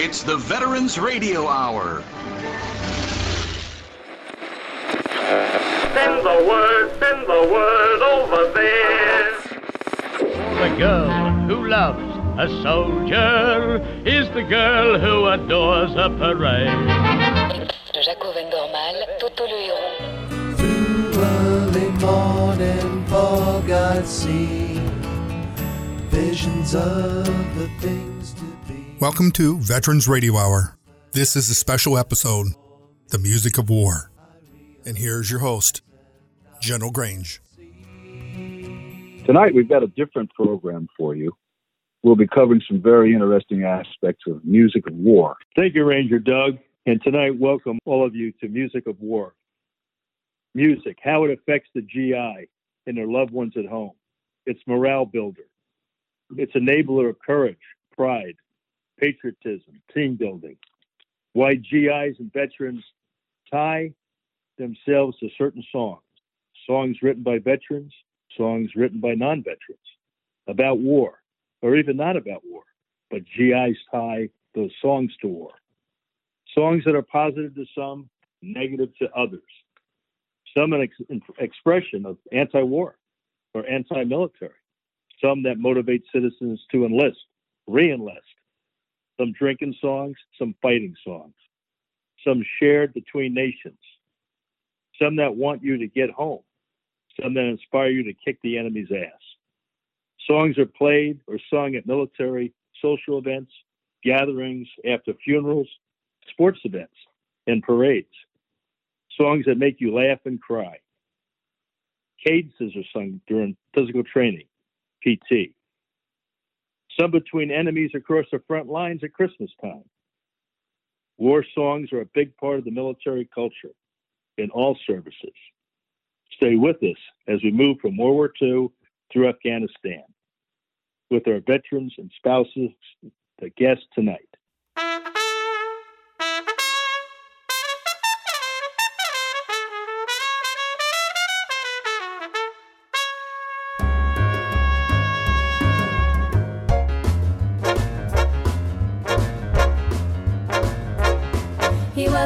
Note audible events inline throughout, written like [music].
It's the Veterans Radio Hour. Send the word, send the word over there. The girl who loves a soldier is the girl who adores a parade. De Jaco Vendoormal, Toto le héros. Through early morning fog I see visions of the things to be. Welcome to Veterans Radio Hour. This is a special episode, The Music of War. And here's your host, General Grange. Tonight, we've got a different program for you. We'll be covering some very interesting aspects of music of war. Thank you, Ranger Doug. And tonight, welcome all of you to Music of War. Music, how it affects the GI and their loved ones at home. It's morale builder. It's enabler of courage, pride, patriotism, team building. Why GIs and veterans tie themselves to certain songs. Songs written by veterans, songs written by non veterans about war, or even not about war, but GIs tie those songs to war. Songs that are positive to some, negative to others. Some an ex- expression of anti war or anti military. Some that motivate citizens to enlist, re enlist. Some drinking songs, some fighting songs. Some shared between nations. Some that want you to get home. Some that inspire you to kick the enemy's ass. Songs are played or sung at military, social events, gatherings, after funerals, sports events, and parades. Songs that make you laugh and cry. Cadences are sung during physical training, PT. Some between enemies across the front lines at Christmas time. War songs are a big part of the military culture in all services. Stay with us as we move from World War II through Afghanistan with our veterans and spouses, the guests tonight.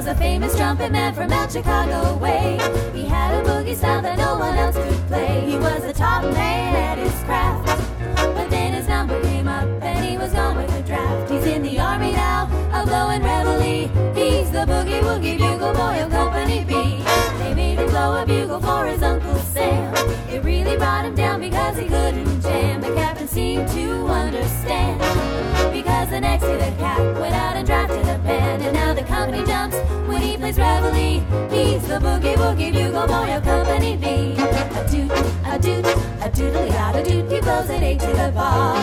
Was a famous trumpet man from out Chicago way. He had a boogie style that no one else could play. He was a top man at his craft. But then his number came up and he was gone with the draft. He's in the army now, a blowing reveille. He's the boogie woogie bugle boy of Company B. They made him blow a bugle for his Uncle Sam. It really brought him down because he couldn't jam. The captain seemed to understand. Because the next day the cap went out and drafted a band. And now the company jumps he plays reveille. He's the boogie woogie bugle boy of Company B. A doot, a doot, a doodly out a doot. He blows an eight to the bar.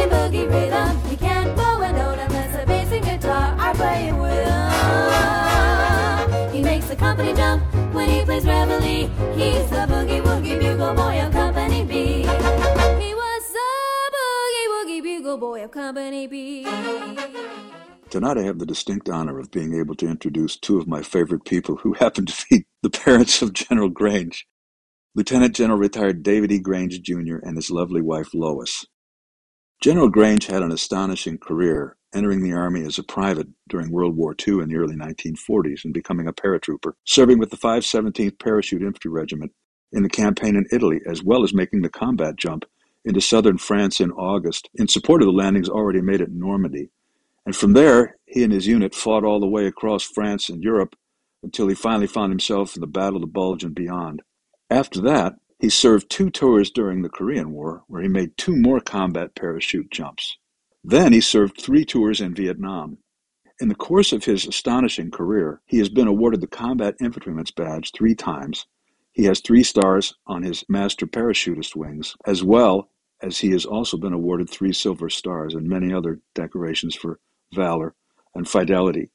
In boogie rhythm, he can't blow a note unless the bass and guitar are playing with him. He makes the company jump when he plays reveille. He's the boogie woogie bugle boy of Company B. He was the boogie woogie bugle boy of Company B. Tonight, I have the distinct honor of being able to introduce two of my favorite people who [laughs] happen to be the parents of General Grange Lieutenant General retired David E. Grange Jr. and his lovely wife Lois. General Grange had an astonishing career, entering the Army as a private during World War II in the early 1940s and becoming a paratrooper, serving with the 517th Parachute Infantry Regiment in the campaign in Italy, as well as making the combat jump into southern France in August in support of the landings already made at Normandy. And from there, he and his unit fought all the way across France and Europe until he finally found himself in the Battle of the Bulge and beyond. After that, he served two tours during the Korean War, where he made two more combat parachute jumps. Then he served three tours in Vietnam. In the course of his astonishing career, he has been awarded the Combat Infantryman's Badge three times. He has three stars on his Master Parachutist wings, as well as he has also been awarded three Silver Stars and many other decorations for valor and fidelity.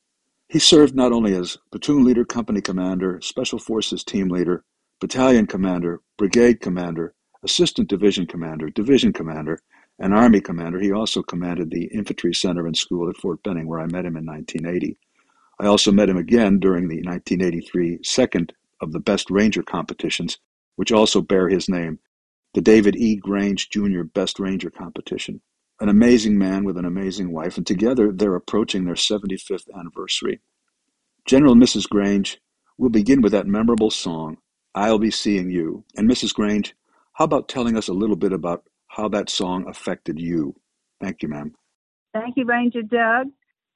He served not only as platoon leader, company commander, special forces team leader, battalion commander, brigade commander, assistant division commander, division commander, and army commander. He also commanded the infantry center and school at Fort Benning, where I met him in 1980. I also met him again during the 1983 second of the Best Ranger competitions, which also bear his name, the David E. Grange Jr. Best Ranger competition. An amazing man with an amazing wife, and together they're approaching their 75th anniversary. General and Mrs. Grange we'll begin with that memorable song, I'll Be Seeing You. And Mrs. Grange, how about telling us a little bit about how that song affected you? Thank you, ma'am. Thank you, Ranger Doug.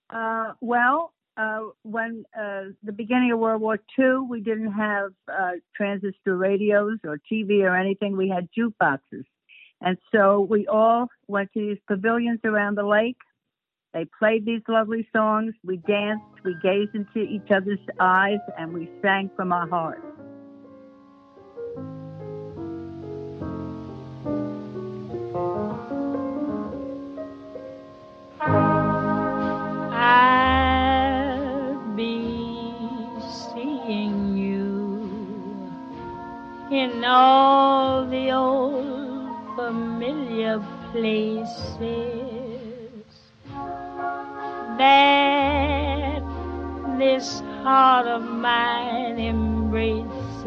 Uh, well, uh, when uh, the beginning of World War II, we didn't have uh, transistor radios or TV or anything. We had jukeboxes. And so we all went to these pavilions around the lake. They played these lovely songs. We danced, we gazed into each other's eyes, and we sang from our hearts. I'll be seeing you in all the familiar places that this heart of mine embraces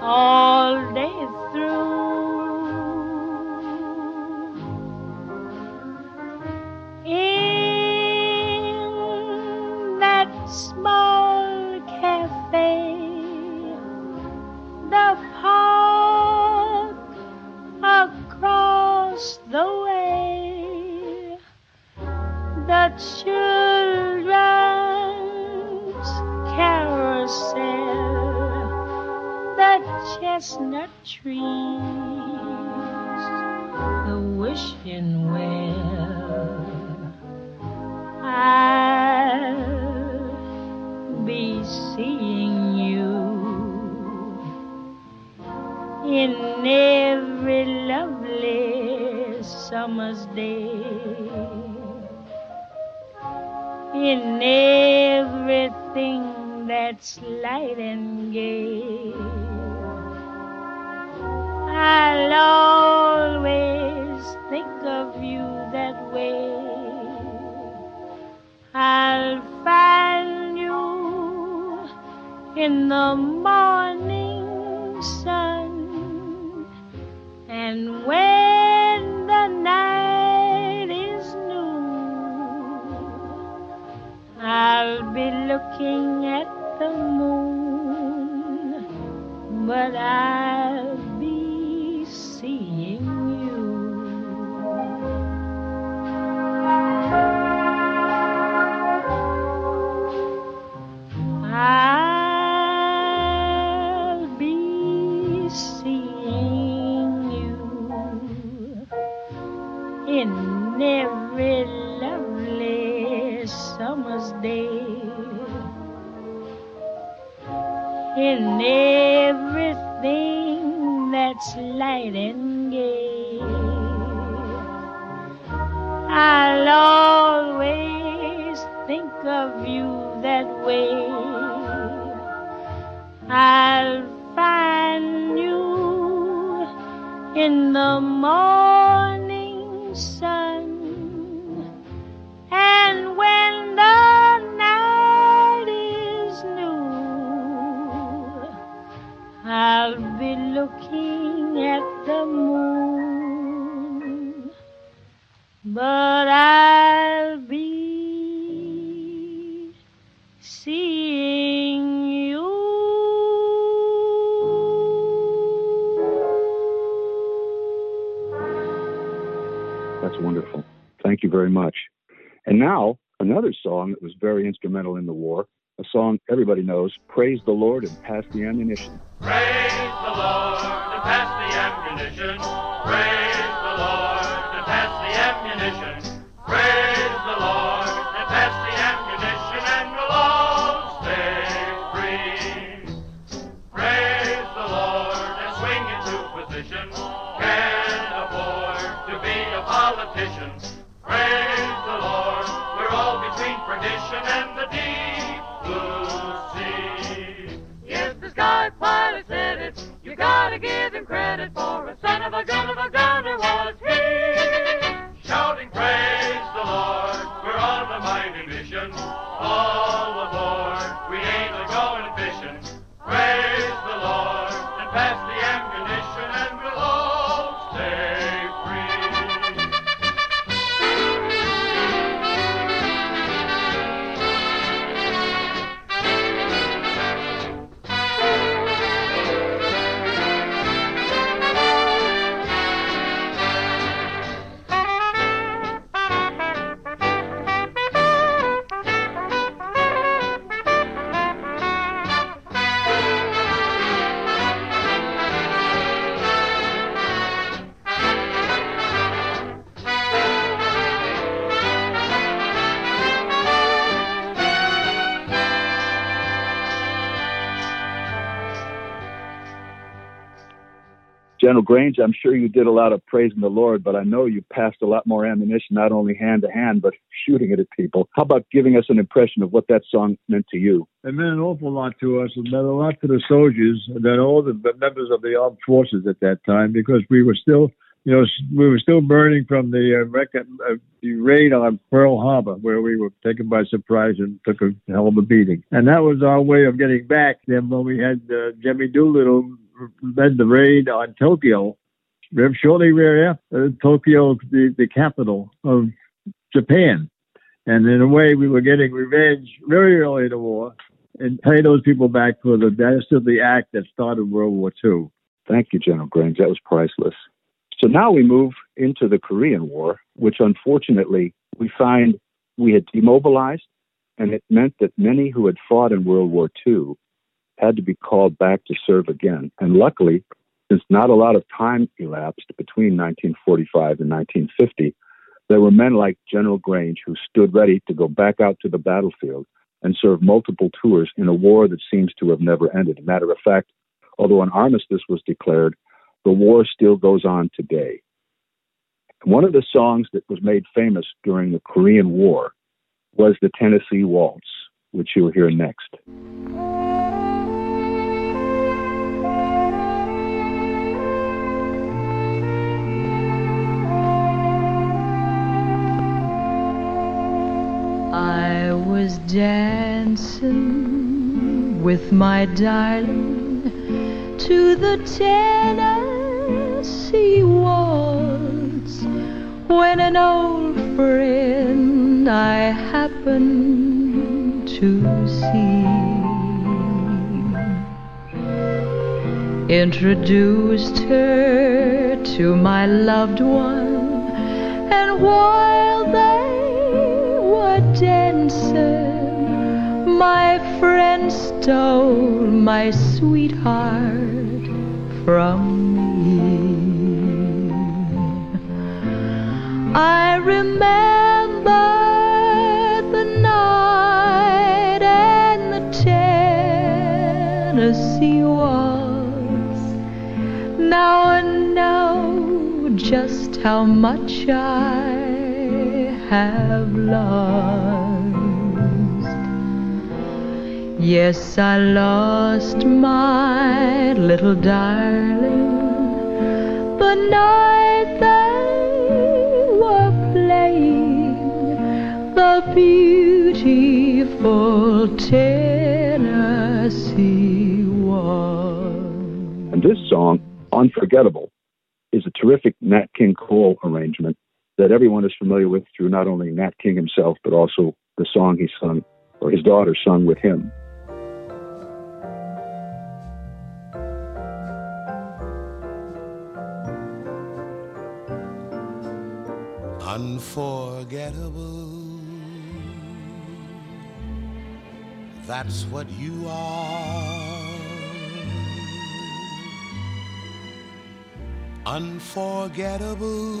all day through. The children's carousel, the chestnut trees, the wishing well. I'll be seeing you in every lovely summer's day, in everything that's light and gay. I'll always think of you that way. I'll find you in the morning sun. And when Be looking at the moon, but I'll in everything that's light and gay. I'll always think of you that way. I'll find you in the morning But I'll be seeing you. That's wonderful. Thank you very much. And now, another song that was very instrumental in the war, a song everybody knows, Praise the Lord and Pass the Ammunition. Praise the Lord and pass the ammunition. Praise General Grange, I'm sure you did a lot of praising the Lord, but I know you passed a lot more ammunition, not only hand to hand, but shooting it at people. How about giving us an impression of what that song meant to you? It meant an awful lot to us. It meant a lot to the soldiers and then all the members of the armed forces at that time because we were still, you know, we were still burning from the, uh, rec- uh, the raid on Pearl Harbor where we were taken by surprise and took a hell of a beating. And that was our way of getting back. Then when we had uh, Jimmy Doolittle led the raid on Tokyo, shortly thereafter, Tokyo, the, the capital of Japan. And in a way, we were getting revenge very early in the war and pay those people back for the dastardly act that started World War II. Thank you, General Grange. That was priceless. So now we move into the Korean War, which unfortunately we find we had demobilized, and it meant that many who had fought in World War II had to be called back to serve again. And luckily, since not a lot of time elapsed between 1945 and 1950, there were men like General Grange who stood ready to go back out to the battlefield and serve multiple tours in a war that seems to have never ended. matter of fact, although an armistice was declared, the war still goes on today. One of the songs that was made famous during the Korean War was the Tennessee Waltz, which you'll hear next. Was dancing with my darling to the Tennessee waltz when an old friend I happened to see introduced her to my loved one and while they were dancing my friend stole my sweetheart from me. I remember the night and the Tennessee waltz. Now I know just how much I have lost. Yes, I lost my little darling the night they were playing the beautiful Tennessee waltz. And this song, Unforgettable, is a terrific Nat King Cole arrangement that everyone is familiar with through not only Nat King himself, but also the song he sung, or his daughter sung with him. Unforgettable. That's what you are. Unforgettable.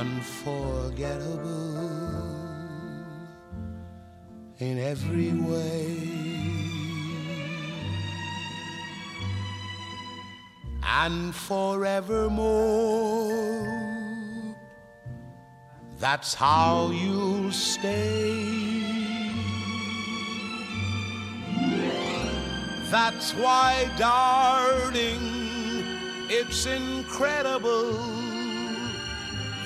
unforgettable in every way and forevermore. That's how you'll stay. That's why, darling, it's incredible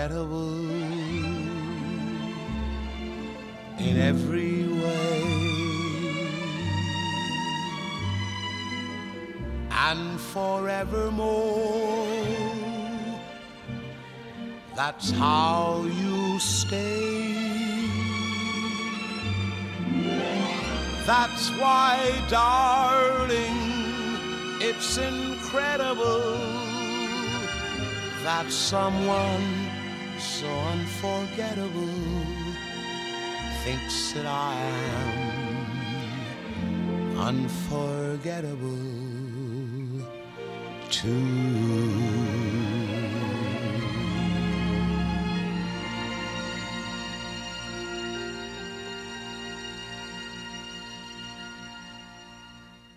Unforgettable in every way. And forevermore, that's how you stay. That's why, darling, it's incredible that someone so unforgettable thinks that I am unforgettable too.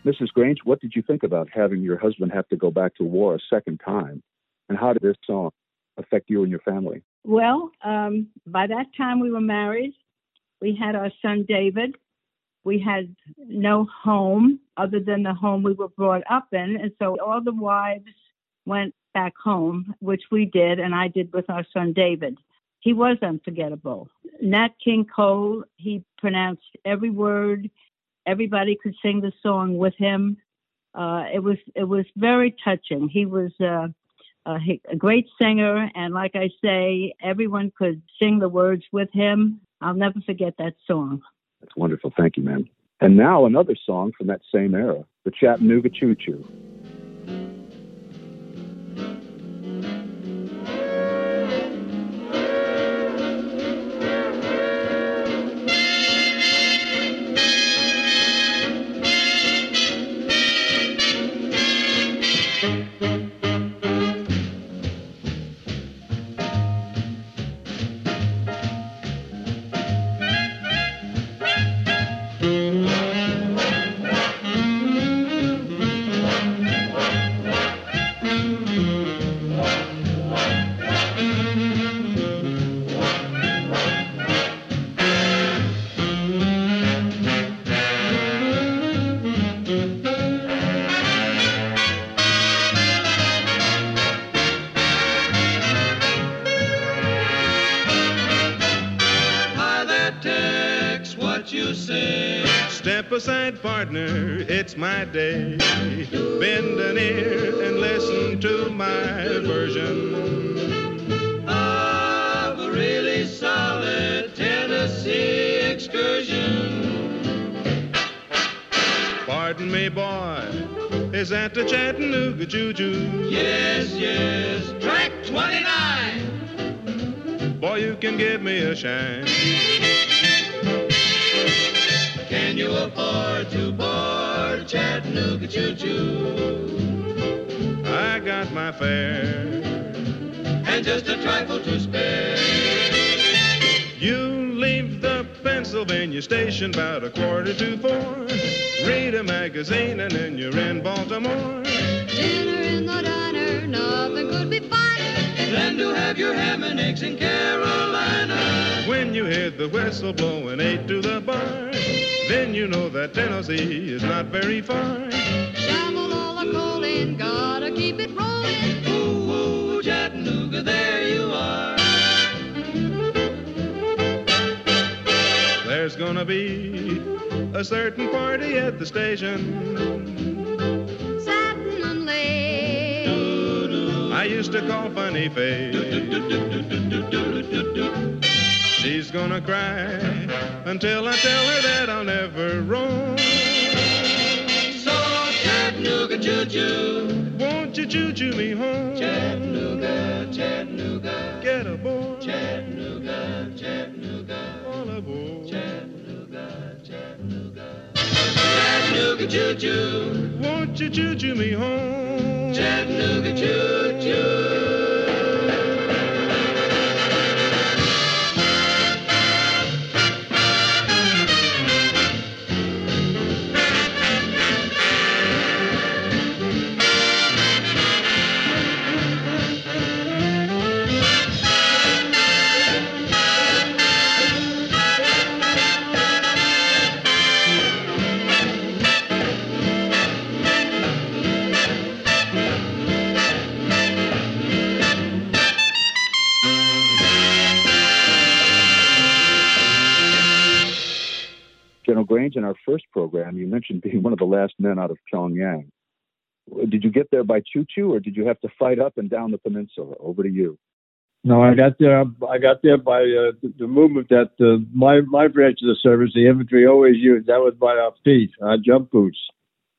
Mrs. Grange, what did you think about having your husband have to go back to war a second time? And how did this song affect you and your family? Well, um, by that time we were married. We had our son David. We had no home other than the home we were brought up in. And so all the wives went back home, which we did, and I did with our son David. He was unforgettable. Nat King Cole, he pronounced every word. Everybody could sing the song with him. Uh, it was it was very touching. He was uh, a, a great singer, and like I say, everyone could sing the words with him. I'll never forget that song. That's wonderful. Thank you, ma'am. And now another song from that same era, the Chattanooga Choo Choo. Aside, partner, it's my day. Bend an ear and listen to my version of a really solid Tennessee excursion. Pardon me, boy, is that the Chattanooga Choo? Yes, yes, track 29. Boy, you can give me a shine. Can you afford to board Chattanooga Choo Choo? I got my fare and just a trifle to spare. You leave the Pennsylvania station about a quarter to four. Read a magazine and then you're in Baltimore. Dinner in the diner, nothing could be finer. Than to have your ham and eggs in Carolina. When you hear the whistle blowing eight to the bar, then you know that Tennessee is not very far. Shovel all the coal in, gotta keep it rolling. Ooh, ooh, Chattanooga, there you are. There's gonna be a certain party at the station. Satin and lace. I used to call Funny Face. She's gonna cry until I tell her that I'll never roam. So Chattanooga choo choo, won't you choo choo me home? Chattanooga, Chattanooga, get aboard. Chattanooga, Chattanooga, all aboard. Chattanooga, Chattanooga, Chattanooga choo choo, won't you choo choo me home? Chattanooga choo choo. Grange, in our first program, you mentioned being one of the last men out of Pyongyang. Did you get there by choo choo, or did you have to fight up and down the peninsula? Over to you. No, I got there. I got there by uh, the, the movement that uh, my my branch of the service, the infantry, always used. That was by our feet, our jump boots,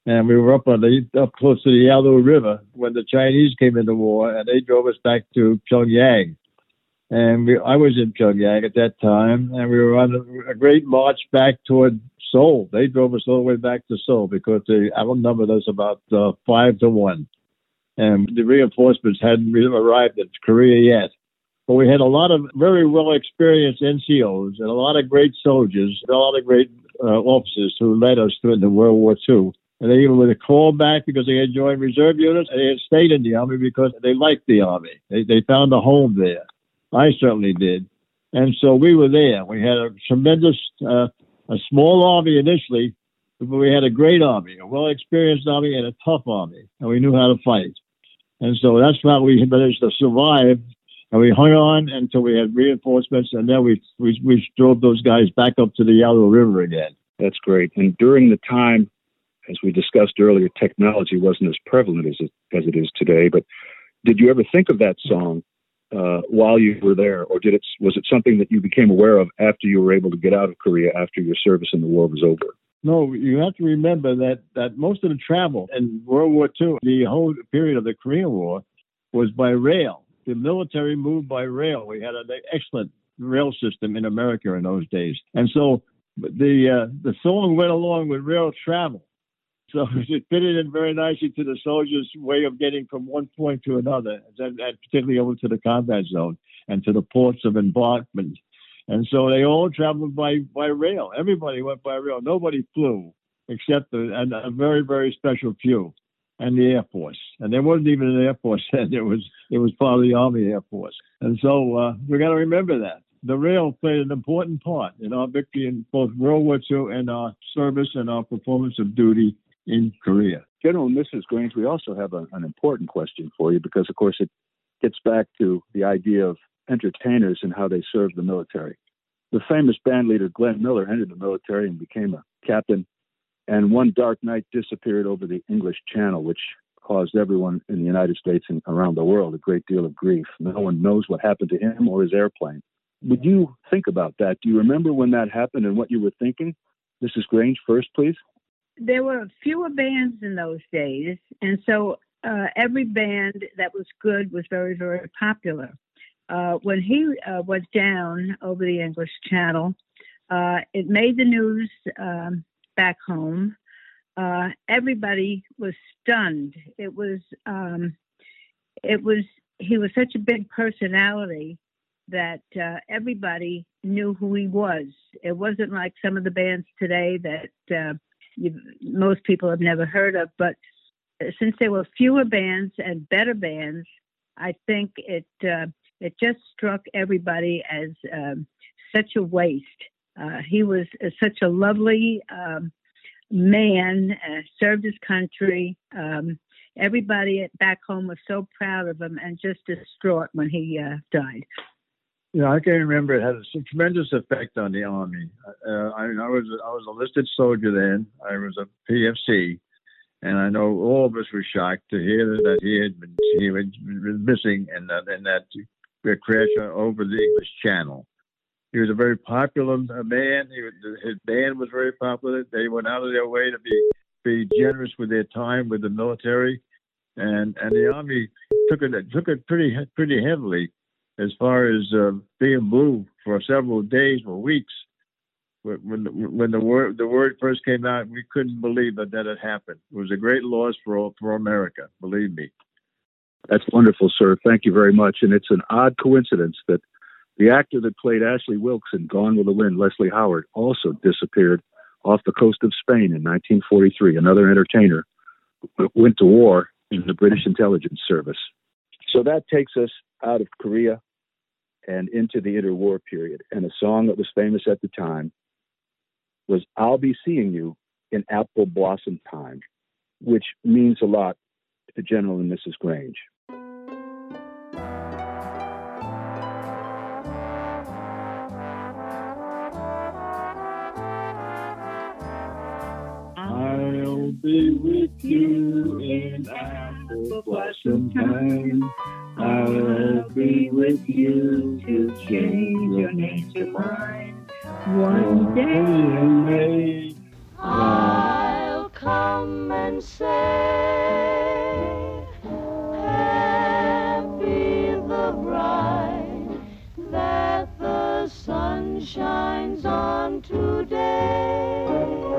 and we were up on the up close to the Yalu River when the Chinese came into war, and they drove us back to Pyongyang. And we, I was in Pyongyang at that time, and we were on a, a great march back toward Seoul. They drove us all the way back to Seoul because they outnumbered us about uh, five to one, and the reinforcements hadn't arrived in Korea yet. But we had a lot of very well experienced NCOs and a lot of great soldiers, and a lot of great uh, officers who led us through the World War II. And they even were called back because they had joined reserve units and they had stayed in the army because they liked the army. They, they found a home there. I certainly did. And so we were there. We had a tremendous, uh, a small army initially, but we had a great army, a well experienced army, and a tough army. And we knew how to fight. And so that's how we managed to survive. And we hung on until we had reinforcements, and then we, we, we drove those guys back up to the Yalu River again. That's great. And during the time, as we discussed earlier, technology wasn't as prevalent as it, as it is today. But did you ever think of that song uh, while you were there, or did it was it something that you became aware of after you were able to get out of Korea after your service in the war was over? No, you have to remember that, that most of the travel in World War II, the whole period of the Korean War, was by rail. The military moved by rail. We had an excellent rail system in America in those days, and so the uh, the song went along with rail travel. So [laughs] it fitted in very nicely to the soldiers' way of getting from one point to another, and, and particularly over to the combat zone and to the ports of embarkment. And so they all traveled by, by rail. Everybody went by rail. Nobody flew except a, a very, very special few and the Air Force. And there wasn't even an Air Force then. [laughs] It was, it was part of the Army Air Force. And so uh, we got to remember that. The rail played an important part in our victory in both World War II and our service and our performance of duty in Korea. General and Mrs. Grange, we also have a, an important question for you because, of course, it gets back to the idea of entertainers and how they serve the military. The famous band leader Glenn Miller entered the military and became a captain, and one dark night disappeared over the English Channel, which caused everyone in the United States and around the world a great deal of grief. No one knows what happened to him or his airplane. Would you think about that? Do you remember when that happened and what you were thinking? Mrs. Grange, first, please there were fewer bands in those days, and so uh, every band that was good was very, very popular. Uh, when he uh, went down over the English Channel, uh, it made the news um, back home. Uh, everybody was stunned. It was, um, it was. He was such a big personality that uh, everybody knew who he was. It wasn't like some of the bands today that you, most people have never heard of. But since there were fewer bands and better bands, I think it uh, it just struck everybody as um, such a waste. Uh, he was uh, such a lovely um, man, uh, served his country. Um, everybody back home was so proud of him and just distraught when he uh, died. Yeah, I can remember it had a tremendous effect on the army. Uh, I, mean I was I was a listed soldier then. I was a PFC, and I know all of us were shocked to hear that he had been he had been missing in that in that crash over the English Channel. He was a very popular man. He was, his band was very popular. They went out of their way to be be generous with their time with the military, and and the army took it took it pretty pretty heavily as far as uh, being blue for several days or weeks. When when the word the word first came out, we couldn't believe that that had happened. It was a great loss for for America. Believe me. That's wonderful, sir. Thank you very much. And it's an odd coincidence that the actor that played Ashley Wilkes in Gone with the Wind, Leslie Howard, also disappeared off the coast of Spain in 1943. Another entertainer went to war in the British intelligence service. So that takes us out of Korea and into the interwar period. And a song that was famous at the time was I'll Be Seeing You in Apple Blossom Time, which means a lot to General and Mrs. Grange. I'll be with you blossom time. I'll be with you to change your name to mine. One day in May. I'll come and say, Happy the bride that the sun shines on today.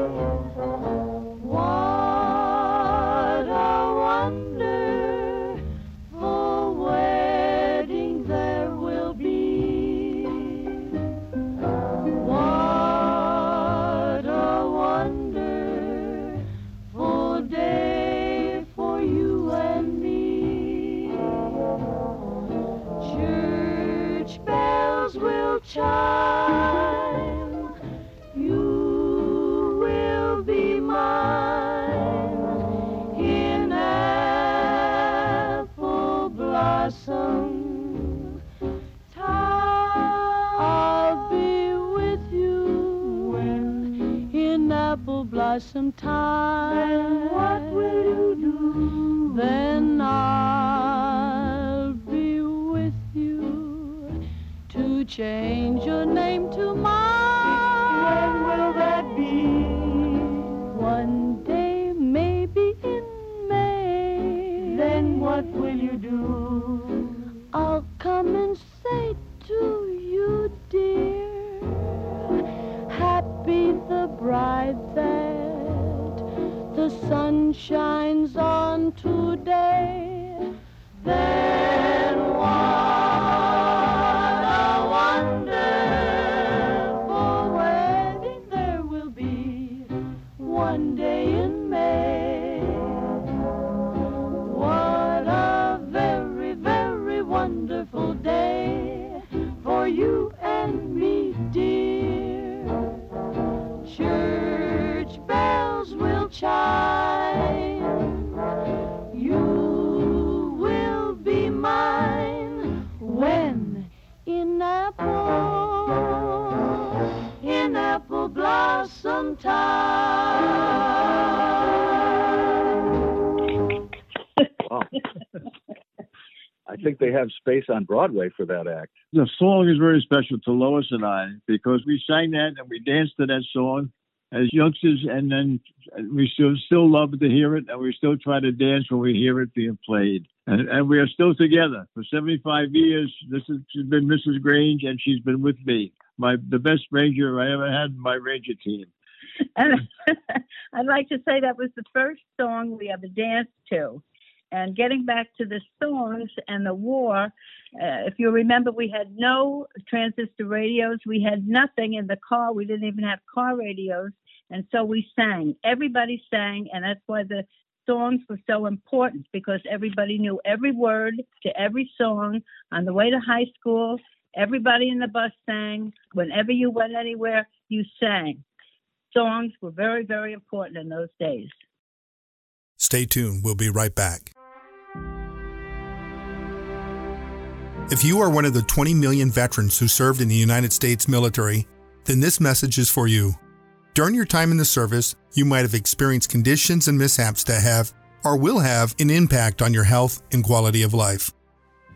Blossom time. what will you do? Then I'll be with you to change your name to mine. When will that be? One day, maybe in May. Then what will you do? I'll come and shines on today. Then Broadway for that act. The song is very special to Lois and I because we sang that and we danced to that song as youngsters, and then we still still love to hear it, and we still try to dance when we hear it being played. And, and we are still together for 75 years. This has she's been Mrs. Grange, and she's been with me, my the best ranger I ever had in my ranger team. [laughs] And [laughs] I'd like to say that was the first song we ever danced to. And getting back to the songs and the war, uh, if you remember, we had no transistor radios. We had nothing in the car. We didn't even have car radios. And so we sang. Everybody sang, and that's why the songs were so important because everybody knew every word to every song. On the way to high school, everybody in the bus sang. Whenever you went anywhere, you sang. Songs were very, very important in those days. Stay tuned. We'll be right back. If you are one of the 20 million veterans who served in the United States military, then this message is for you. During your time in the service, you might have experienced conditions and mishaps that have, or will have, an impact on your health and quality of life.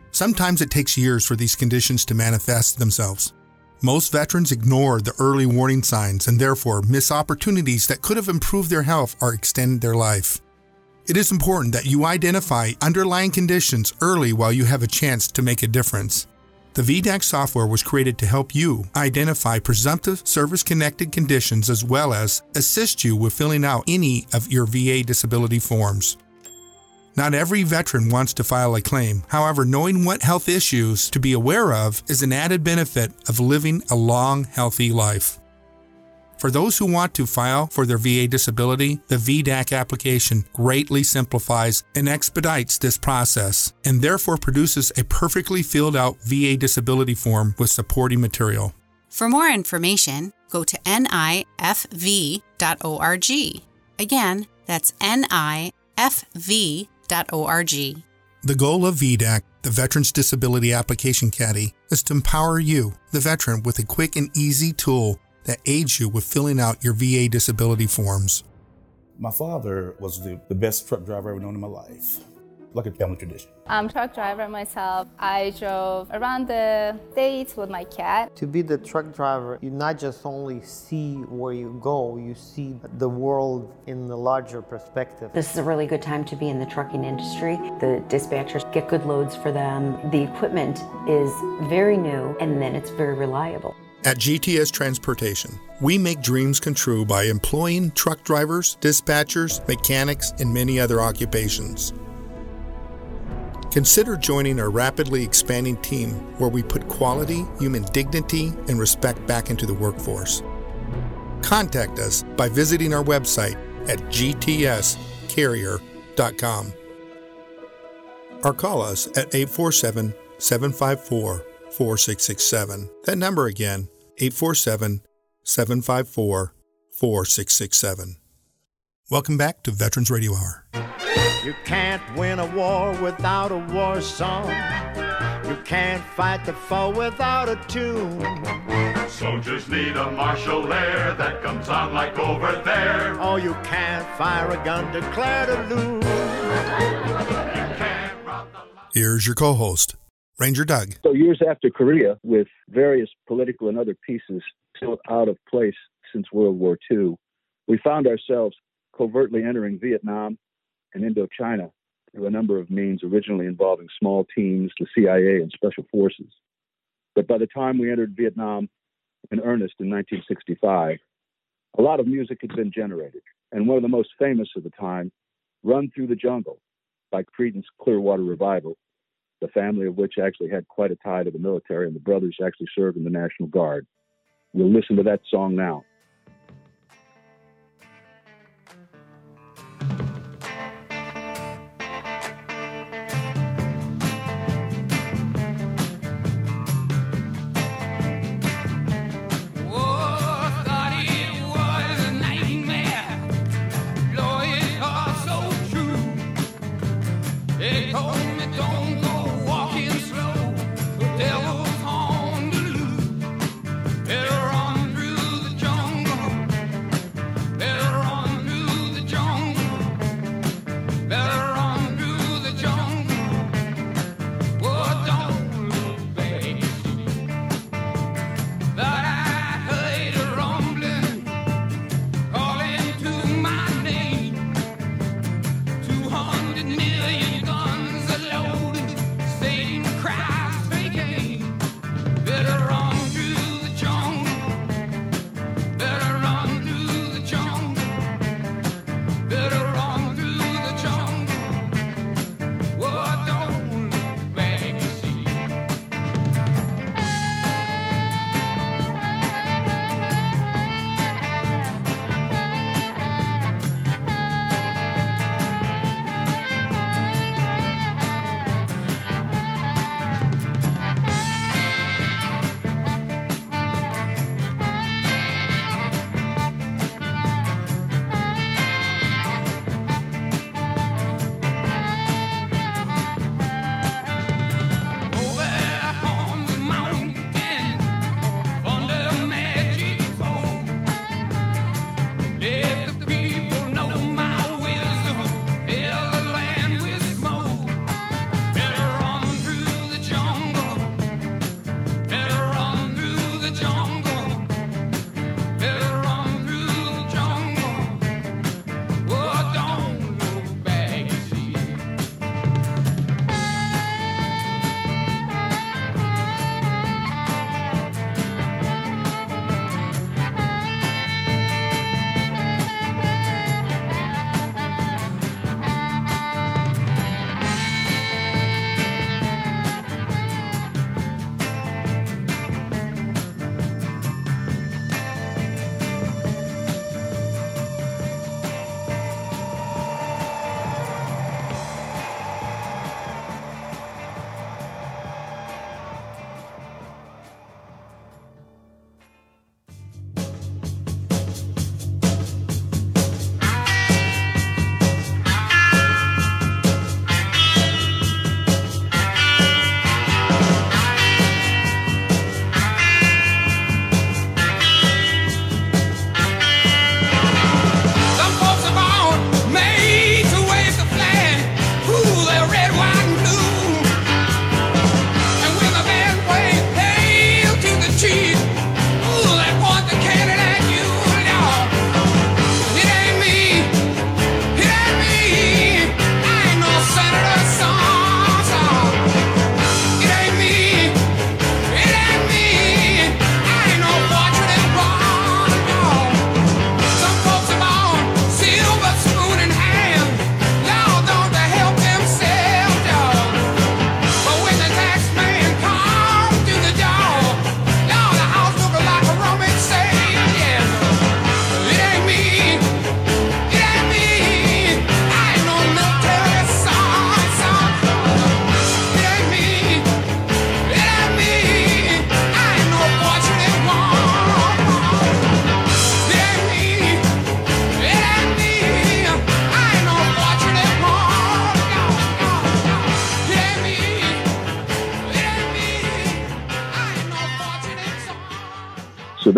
Sometimes it takes years for these conditions to manifest themselves. Most veterans ignore the early warning signs and therefore miss opportunities that could have improved their health or extended their life. It is important that you identify underlying conditions early while you have a chance to make a difference. The VDAC software was created to help you identify presumptive service connected conditions as well as assist you with filling out any of your VA disability forms. Not every veteran wants to file a claim. However, knowing what health issues to be aware of is an added benefit of living a long, healthy life. For those who want to file for their VA disability, the VDAC application greatly simplifies and expedites this process and therefore produces a perfectly filled out VA disability form with supporting material. For more information, go to nifv.org. Again, that's nifv.org. The goal of VDAC, the Veterans Disability Application Caddy, is to empower you, the veteran, with a quick and easy tool that aids you with filling out your VA disability forms. My father was the, the best truck driver I've ever known in my life, like a family tradition. I'm a truck driver myself. I drove around the states with my cat. To be the truck driver, you not just only see where you go, you see the world in the larger perspective. This is a really good time to be in the trucking industry. The dispatchers get good loads for them. The equipment is very new and then it's very reliable. At GTS Transportation, we make dreams come true by employing truck drivers, dispatchers, mechanics, and many other occupations. Consider joining our rapidly expanding team where we put quality, human dignity, and respect back into the workforce. Contact us by visiting our website at gtscarrier.com or call us at 847 754 4667. That number again, 847 754 4667. Welcome back to Veterans Radio Hour. You can't win a war without a war song. You can't fight the foe without a tune. Soldiers need a martial air that comes on like over there. Oh, you can't fire a gun, declare to lose. Here's your co host, Ranger Doug. So, years after Korea, with various political and other pieces still out of place since World War II, we found ourselves covertly entering Vietnam and Indochina through a number of means, originally involving small teams, the CIA, and special forces. But by the time we entered Vietnam in earnest in 1965, a lot of music had been generated. And one of the most famous of the time, Run Through the Jungle by Creedence Clearwater Revival, the family of which actually had quite a tie to the military, and the brothers actually served in the National Guard. We'll listen to that song now.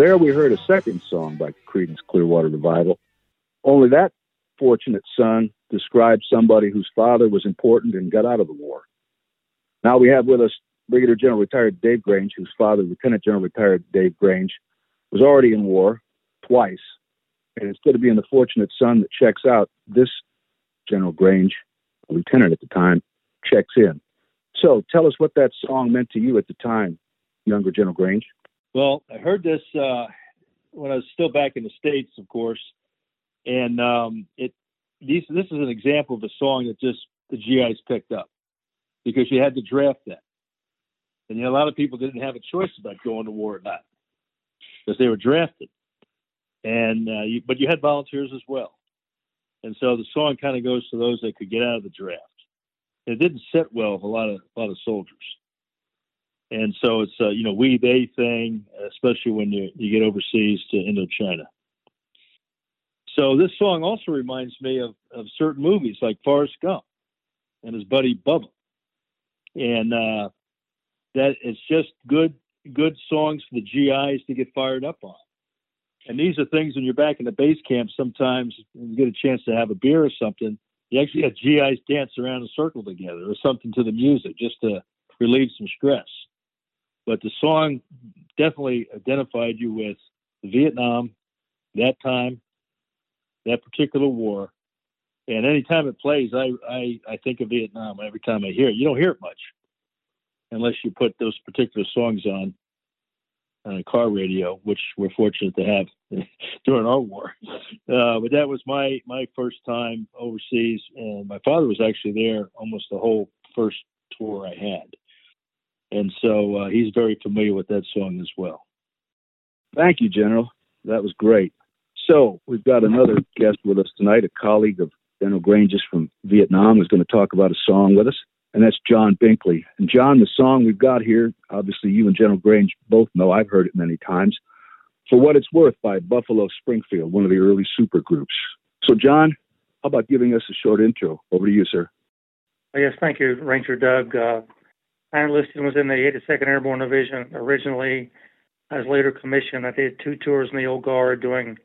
There we heard a second song by Creedence Clearwater Revival. Only that fortunate son described somebody whose father was important and got out of the war. Now we have with us Brigadier General retired Dave Grange, whose father, Lieutenant General retired Dave Grange, was already in war twice. And instead of being the fortunate son that checks out, this General Grange, lieutenant at the time, checks in. So tell us what that song meant to you at the time, younger General Grange. Well, I heard this uh, when I was still back in the states, of course, and um, it these this is an example of a song that just the GIs picked up because you had to draft that, and you know, a lot of people didn't have a choice about going to war or not because they were drafted, and uh, you, but you had volunteers as well, and so the song kind of goes to those that could get out of the draft. It didn't sit well with a lot of a lot of soldiers and so it's a you know we they thing, especially when you you get overseas to Indochina. So this song also reminds me of of certain movies like Forrest Gump and his buddy Bubba, and uh, that it's just good good songs for the GIs to get fired up on. And these are things when you're back in the base camp. Sometimes you get a chance to have a beer or something. You actually have GIs dance around a circle together or something to the music just to relieve some stress but the song definitely identified you with Vietnam, that time, that particular war. And anytime it plays, I, I, I think of Vietnam every time I hear it. You don't hear it much unless you put those particular songs on on a car radio, which we're fortunate to have [laughs] during our war. Uh, but that was my my first time overseas, and my father was actually there almost the whole first tour I had and so uh, he's very familiar with that song as well. Thank you, General. That was great. So we've got another guest with us tonight, a colleague of General Grange's from Vietnam, who's going to talk about a song with us, and that's John Binkley. And John, the song we've got here, obviously you and General Grange both know. I've heard it many times. For what it's worth, by Buffalo Springfield, one of the early super groups. So, John, how about giving us a short intro? Over to you, sir. Yes, thank you, Ranger Doug. Uh, I enlisted was in the 82nd Airborne Division originally. I was later commissioned. I did two tours in the old guard doing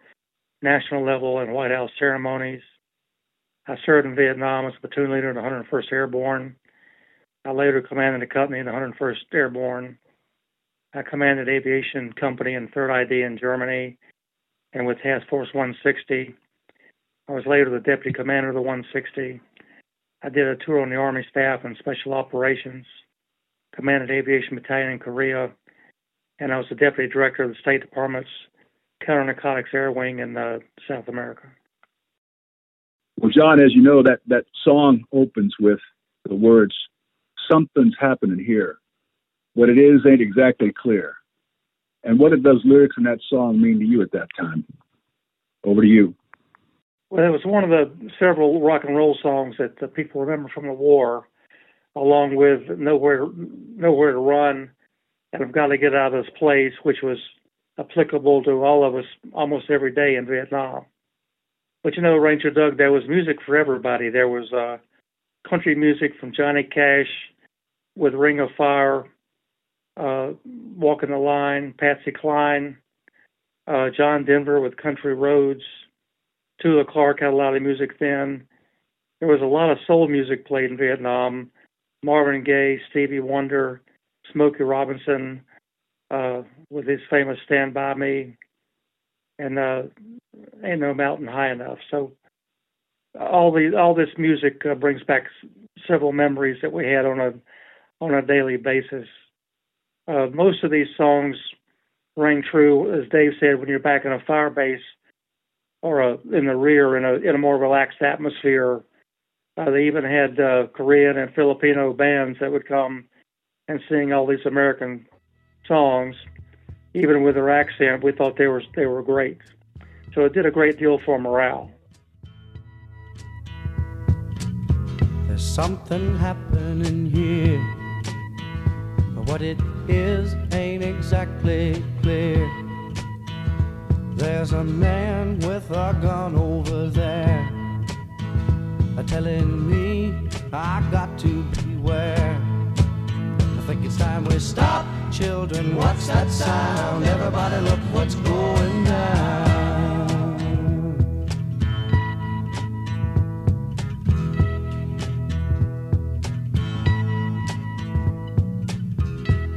national level and White House ceremonies. I served in Vietnam as a platoon leader in the 101st Airborne. I later commanded a company in the 101st Airborne. I commanded aviation company in 3rd ID in Germany and with Task Force 160. I was later the deputy commander of the 160. I did a tour on the Army staff and special operations commanded aviation battalion in Korea, and I was the deputy director of the State Department's counter narcotics air wing in uh, South America. Well, John, as you know, that, that song opens with the words, Something's happening here. What it is ain't exactly clear. And what did those lyrics in that song mean to you at that time? Over to you. Well, it was one of the several rock and roll songs that the people remember from the war along with nowhere nowhere to run and I've got to get out of this place, which was applicable to all of us almost every day in Vietnam. But you know, Ranger Doug, there was music for everybody. There was uh, country music from Johnny Cash with Ring of Fire, uh, Walking the Line, Patsy Cline, uh, John Denver with Country Roads, Petula Clark had a lot of music then. There was a lot of soul music played in Vietnam. Marvin Gaye, Stevie Wonder, Smokey Robinson, uh, with his famous "Stand by Me," and uh, "Ain't No Mountain High Enough." So all the all this music uh, brings back s- several memories that we had on a on a daily basis. Uh, most of these songs ring true, as Dave said, when you're back in a fire base or a, in the rear in a in a more relaxed atmosphere uh, they even had uh, Korean and Filipino bands that would come and sing all these American songs, even with their accent. We thought they were they were great. So it did a great deal for morale. There's something happening here. But what it is ain't exactly clear. There's a man with a gun over there telling me I got to beware. I think it's time we stop children, what's that sound? Everybody look what's going down.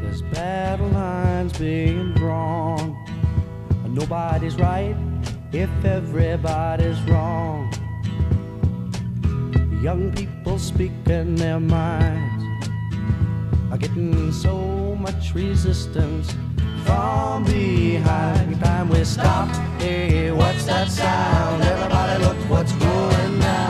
There's battle lines being drawn. Nobody's right if everybody's wrong. Young people speaking their minds are getting so much resistance from behind. Time we stop. Hey, what's that sound? Everybody look what's going down.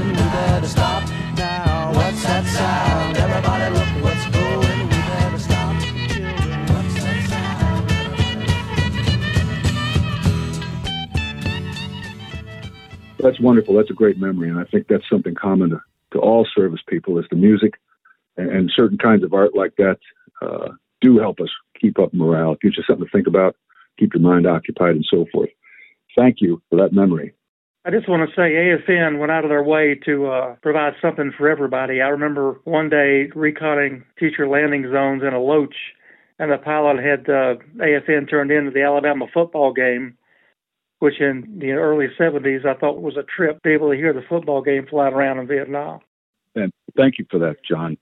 That's wonderful. That's a great memory, and I think that's something common to, to all service people is the music and, and certain kinds of art like that uh, do help us keep up morale, It gives you something to think about, keep your mind occupied, and so forth. Thank you for that memory. I just want to say AFN went out of their way to uh, provide something for everybody. I remember one day reconning teacher landing zones in a Loach, and the pilot had uh, AFN turned into the Alabama football game, which in the early 70s I thought was a trip to be able to hear the football game flying around in Vietnam. And thank you for that, John.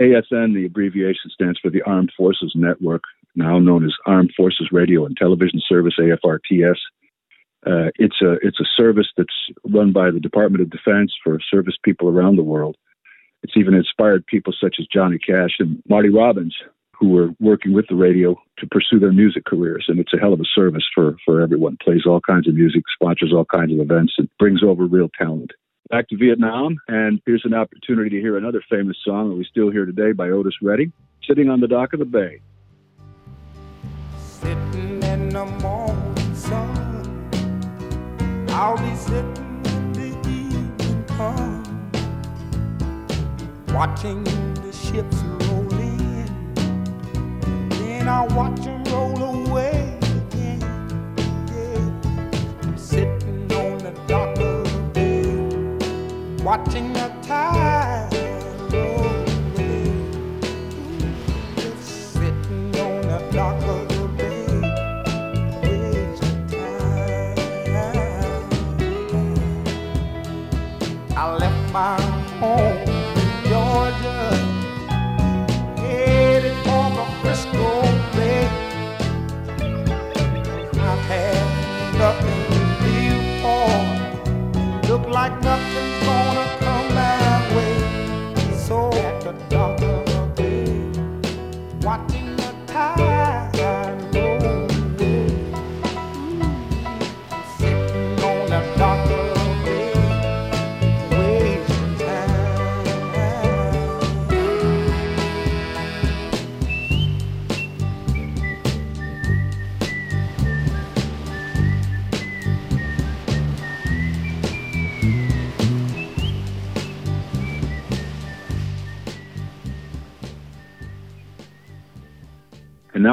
AFN, the abbreviation stands for the Armed Forces Network, now known as Armed Forces Radio and Television Service, AFRTS. Uh, it's a it's a service that's run by the Department of Defense for service people around the world. It's even inspired people such as Johnny Cash and Marty Robbins, who were working with the radio to pursue their music careers. And it's a hell of a service for for everyone. Plays all kinds of music, sponsors all kinds of events, and brings over real talent. Back to Vietnam, and here's an opportunity to hear another famous song that we still hear today by Otis Redding, "Sitting on the Dock of the Bay." Sitting in the morning sun, I'll be sitting the evening watching the ships. Then I'll watch them roll away again. I'm sitting on the dock of the bay, watching the tide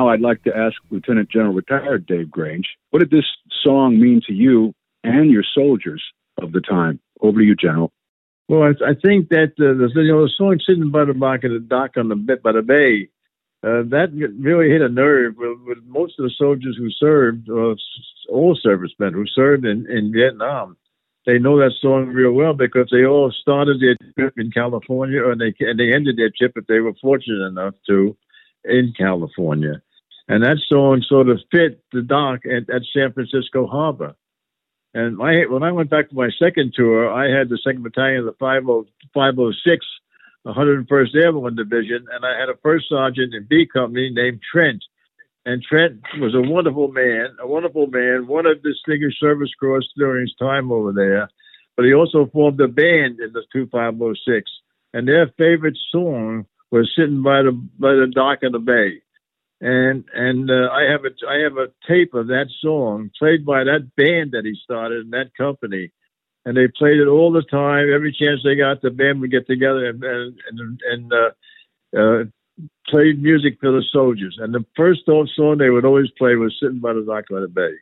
I'd like to ask Lieutenant General retired Dave Grange, what did this song mean to you and your soldiers of the time? Over to you, General. Well, I, I think that uh, the, you know, the song "Sitting by the Dock of the Dock on the by the Bay," uh, that really hit a nerve with, with most of the soldiers who served, uh, all servicemen who served in, in Vietnam. They know that song real well because they all started their trip in California, and they and they ended their trip if they were fortunate enough to in California. And that song sort of fit the dock at, at San Francisco Harbor. And when I went back to my second tour, I had the second battalion of the 50, 506, 101st Airborne Division, and I had a first sergeant in B Company named Trent. And Trent was a wonderful man, a wonderful man, won a Distinguished Service Cross during his time over there. but he also formed a band in the 2506, and their favorite song was "Sitting by the by the Dock of the Bay." And and uh, I have a I have a tape of that song played by that band that he started in that company, and they played it all the time. Every chance they got, the band would get together and and and, and uh, uh, played music for the soldiers. And the first song they would always play was "Sitting by the Dock of the Bay."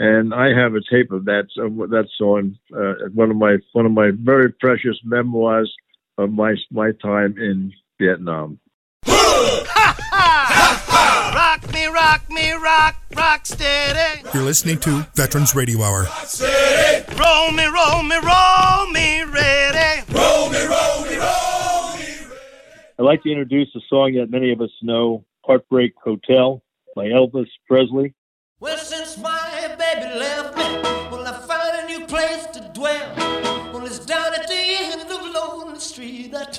and I have a tape of that of that song. Uh, one of my one of my very precious memoirs of my my time in Vietnam. Rock me, rock me, rock, rock steady. You're listening to Veterans Radio Hour. Roll me, roll me, roll me ready. Roll me, roll me, roll me. I'd like to introduce a song that many of us know, "Heartbreak Hotel" by Elvis Presley. Well, since my baby left me, well, I found a new place to dwell. Well, it's down at the end of Lonely Street, that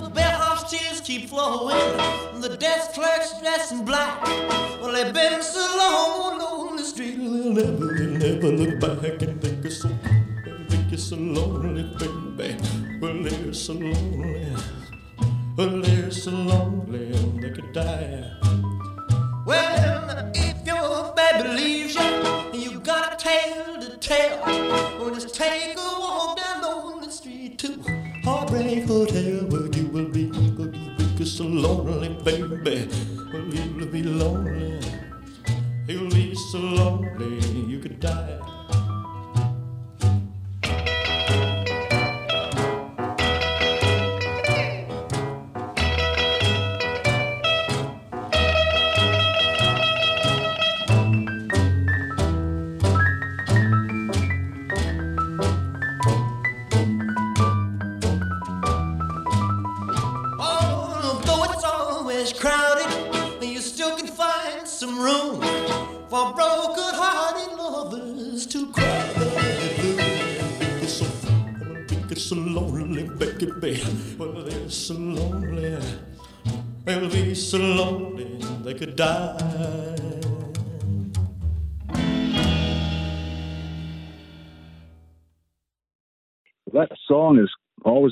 the bellhop's tears keep flowing, the desk clerk's dressed in black. Well, they've been so long on the street, they'll never, they'll never look back and think it's so, think it's so lonely, baby. Well, they're so lonely, well, they're so lonely, they could die. Well, if your baby leaves you, and you got a tale to tell, well, just take a walk down on the street to Heartbreak Hotel, so lonely, baby. Well, you'll be lonely, you'll be so lonely,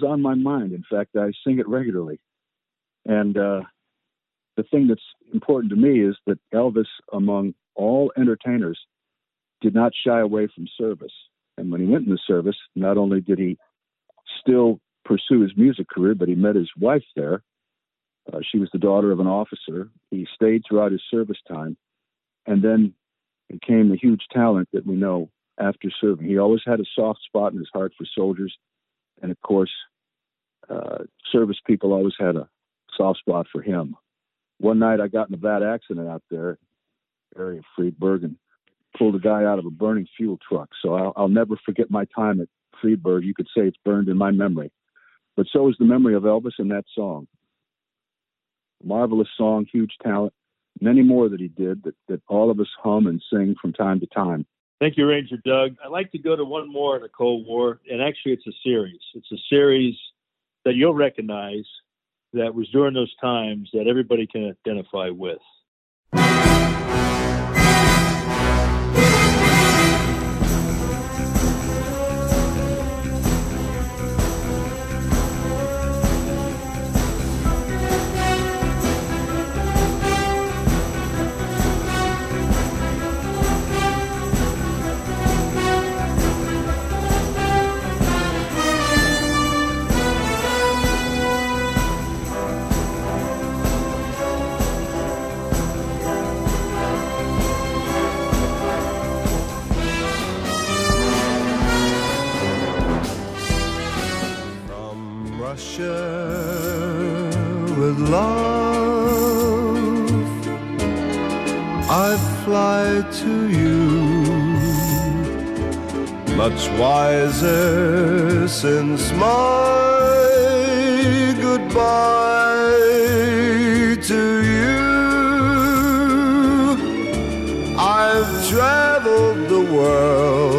on my mind. In fact, I sing it regularly. And uh, the thing that's important to me is that Elvis, among all entertainers, did not shy away from service. And when he went in the service, not only did he still pursue his music career, but he met his wife there. Uh, she was the daughter of an officer. He stayed throughout his service time and then became the huge talent that we know after serving. He always had a soft spot in his heart for soldiers. And of course, uh, service people always had a soft spot for him. One night I got in a bad accident out there, area of Friedberg, and pulled a guy out of a burning fuel truck. So I'll, I'll never forget my time at Friedberg. You could say it's burned in my memory. But so is the memory of Elvis and that song. Marvelous song, huge talent. Many more that he did that, that all of us hum and sing from time to time. Thank you, Ranger Doug. I'd like to go to one more in the Cold War, and actually, it's a series. It's a series that you'll recognize that was during those times that everybody can identify with. share with love. I fly to you, much wiser since my goodbye to you. I've traveled the world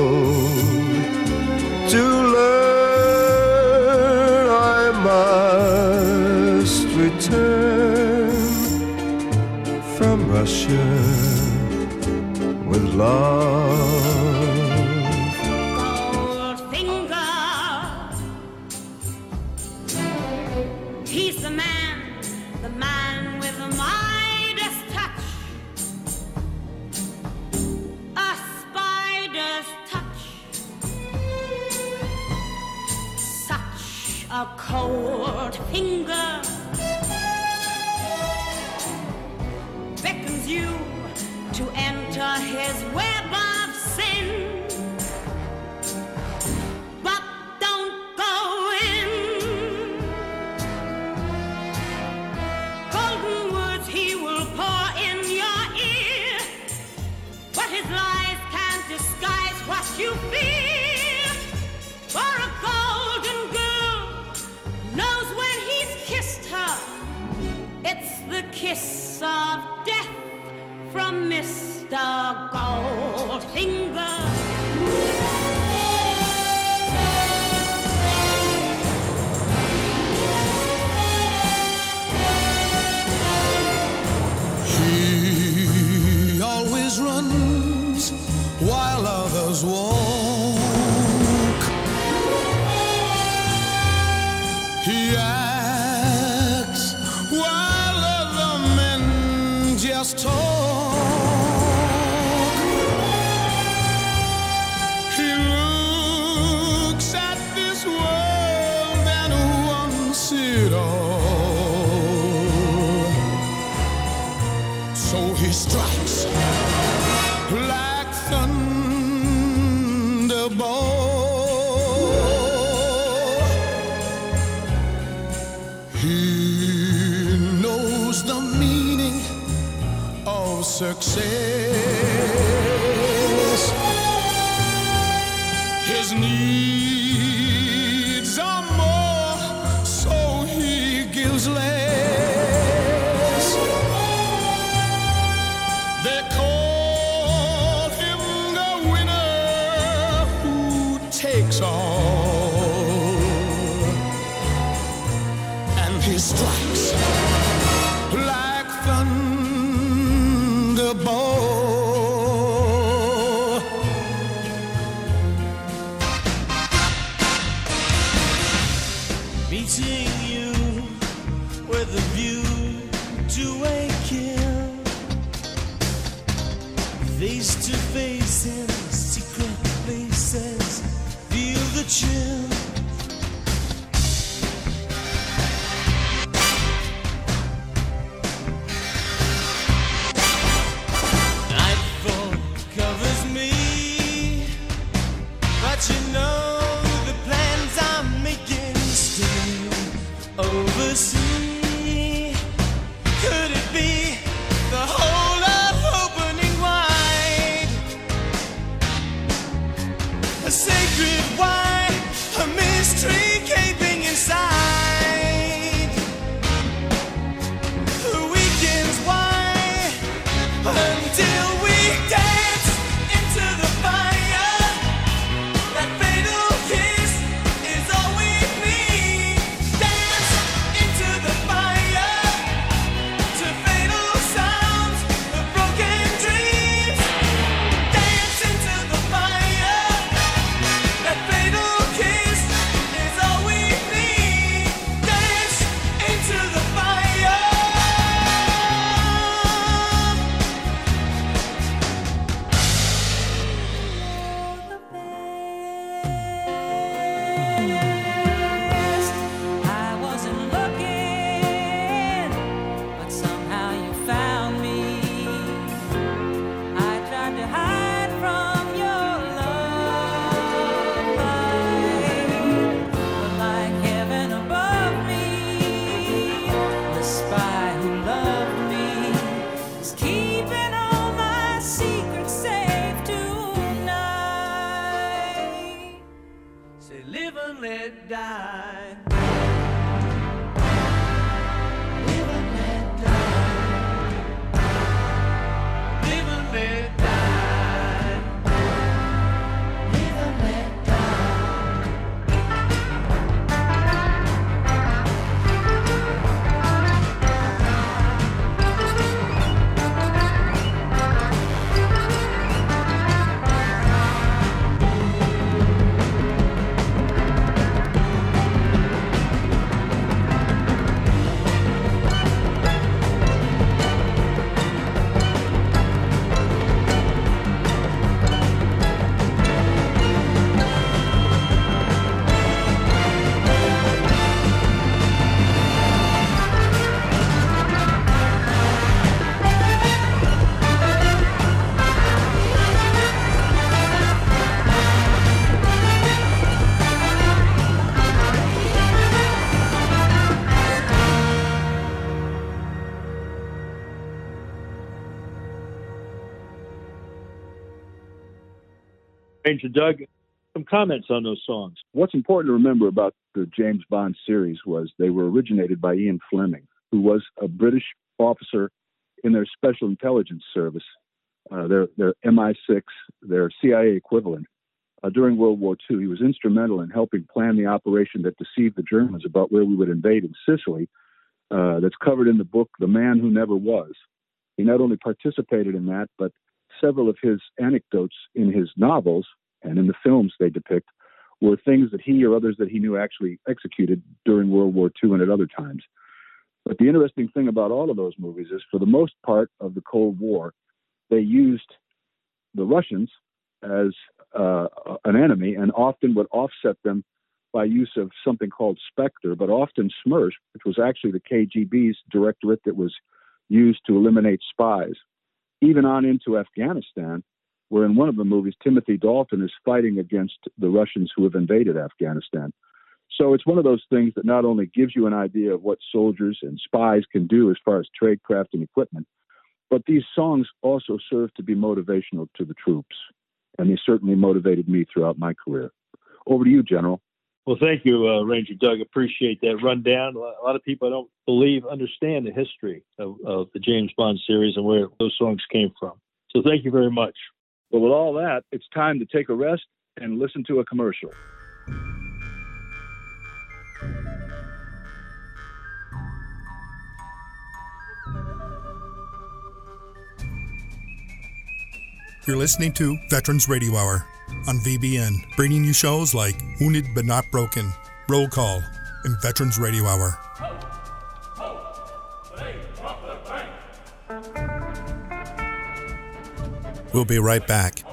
should with love. Goldfinger, he's the man, the man with the Midas touch, a spider's touch, such a cold finger. Ranger Doug, some comments on those songs. What's important to remember about the James Bond series was they were originated by Ian Fleming, who was a British officer in their Special Intelligence Service, uh, their, their MI6, their CIA equivalent. Uh, during World War II, he was instrumental in helping plan the operation that deceived the Germans about where we would invade in Sicily. Uh, that's covered in the book The Man Who Never Was. He not only participated in that, but several of his anecdotes in his novels and in the films they depict were things that he or others that he knew actually executed during World War II and at other times. But the interesting thing about all of those movies is, for the most part of the Cold War, they used the Russians as uh, an enemy and often would offset them by use of something called Spectre, but often SMERSH, which was actually the KGB's directorate that was used to eliminate spies. Even on into Afghanistan, where in one of the movies, Timothy Dalton is fighting against the Russians who have invaded Afghanistan. So it's one of those things that not only gives you an idea of what soldiers and spies can do as far as tradecraft and equipment, but these songs also serve to be motivational to the troops. And they certainly motivated me throughout my career. Over to you, General. Well, thank you, uh, Ranger Doug. Appreciate that rundown. A lot of people I don't believe understand the history of, of the James Bond series and where those songs came from. So thank you very much. But with all that, it's time to take a rest and listen to a commercial. You're listening to Veterans Radio Hour on VBN, bringing you shows like Wounded But Not Broken, Roll Call, and Veterans Radio Hour. We'll be right back.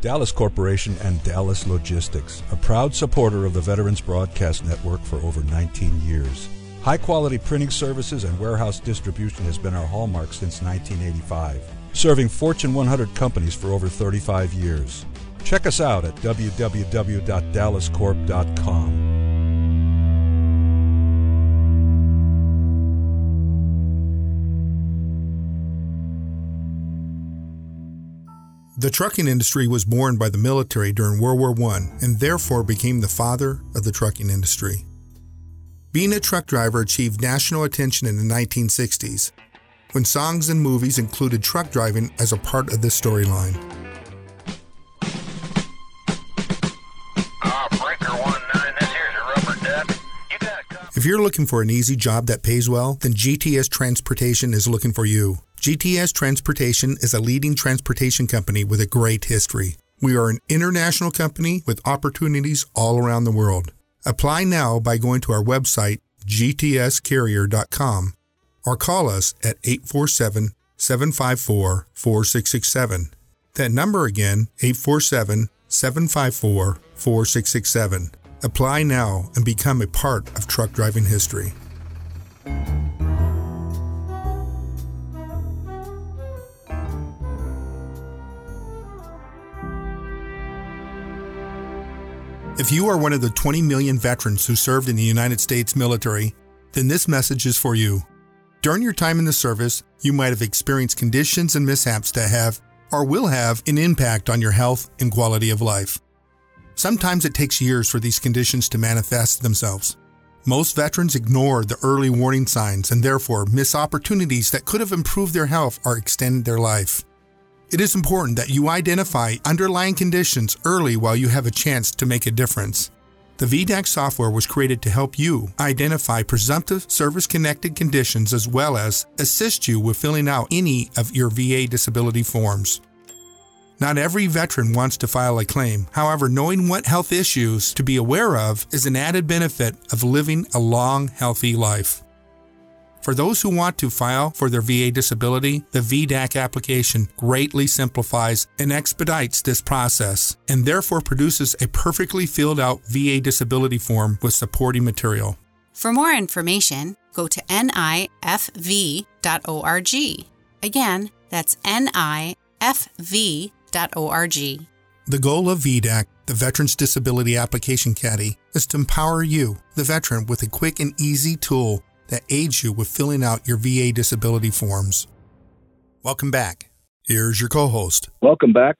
Dallas Corporation and Dallas Logistics, a proud supporter of the Veterans Broadcast Network for over 19 years. High quality printing services and warehouse distribution has been our hallmark since 1985, serving Fortune 100 companies for over 35 years. Check us out at www.dallascorp.com. The trucking industry was born by the military during World War I and therefore became the father of the trucking industry. Being a truck driver achieved national attention in the 1960s when songs and movies included truck driving as a part of the storyline. If you're looking for an easy job that pays well, then GTS Transportation is looking for you. GTS Transportation is a leading transportation company with a great history. We are an international company with opportunities all around the world. Apply now by going to our website, gtscarrier.com, or call us at 847 754 4667. That number again, 847 754 4667. Apply now and become a part of truck driving history. If you are one of the 20 million veterans who served in the United States military, then this message is for you. During your time in the service, you might have experienced conditions and mishaps that have, or will have an impact on your health and quality of life. Sometimes it takes years for these conditions to manifest themselves. Most veterans ignore the early warning signs and therefore miss opportunities that could have improved their health or extended their life. It is important that you identify underlying conditions early while you have a chance to make a difference. The VDAC software was created to help you identify presumptive service connected conditions as well as assist you with filling out any of your VA disability forms. Not every veteran wants to file a claim. However, knowing what health issues to be aware of is an added benefit of living a long, healthy life. For those who want to file for their VA disability, the VDAC application greatly simplifies and expedites this process and therefore produces a perfectly filled out VA disability form with supporting material. For more information, go to nifv.org. Again, that's nifv.org. The goal of VDAC, the Veterans Disability Application Caddy, is to empower you, the veteran, with a quick and easy tool that aids you with filling out your VA disability forms. Welcome back. Here's your co host. Welcome back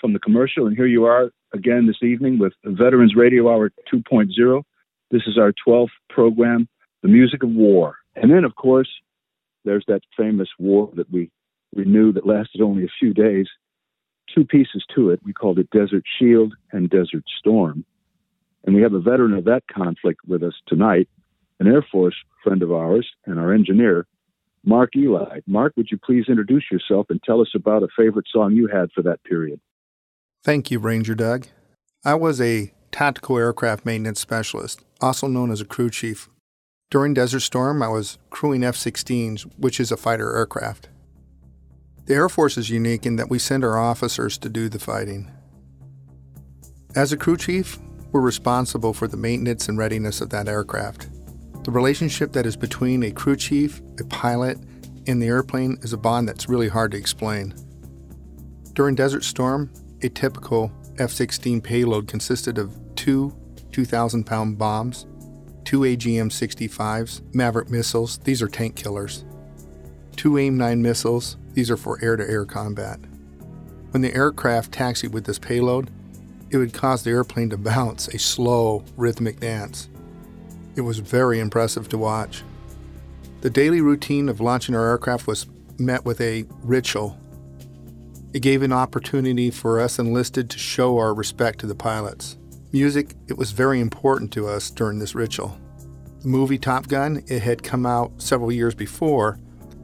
from the commercial, and here you are again this evening with Veterans Radio Hour 2.0. This is our 12th program, The Music of War. And then, of course, there's that famous war that we, we knew that lasted only a few days. Two pieces to it. We called it Desert Shield and Desert Storm. And we have a veteran of that conflict with us tonight, an Air Force friend of ours and our engineer, Mark Eli. Mark, would you please introduce yourself and tell us about a favorite song you had for that period? Thank you, Ranger Doug. I was a tactical aircraft maintenance specialist, also known as a crew chief. During Desert Storm, I was crewing F 16s, which is a fighter aircraft. The Air Force is unique in that we send our officers to do the fighting. As a crew chief, we're responsible for the maintenance and readiness of that aircraft. The relationship that is between a crew chief, a pilot, and the airplane is a bond that's really hard to explain. During Desert Storm, a typical F 16 payload consisted of two 2,000 pound bombs, two AGM 65s, Maverick missiles, these are tank killers, two AIM 9 missiles, these are for air to air combat. When the aircraft taxied with this payload, it would cause the airplane to bounce a slow, rhythmic dance. It was very impressive to watch. The daily routine of launching our aircraft was met with a ritual. It gave an opportunity for us enlisted to show our respect to the pilots. Music, it was very important to us during this ritual. The movie Top Gun, it had come out several years before,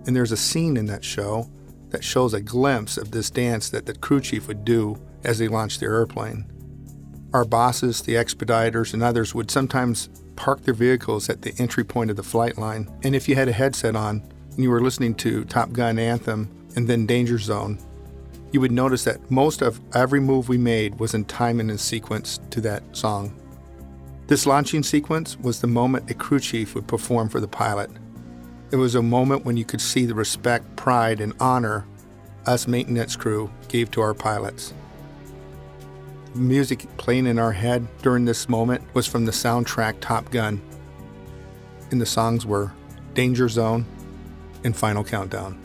and there's a scene in that show that shows a glimpse of this dance that the crew chief would do as they launched their airplane. Our bosses, the expediters, and others would sometimes park their vehicles at the entry point of the flight line, and if you had a headset on and you were listening to Top Gun Anthem and then Danger Zone, you would notice that most of every move we made was in time and in sequence to that song. This launching sequence was the moment a crew chief would perform for the pilot. It was a moment when you could see the respect, pride, and honor us maintenance crew gave to our pilots. Music playing in our head during this moment was from the soundtrack Top Gun. And the songs were Danger Zone and Final Countdown.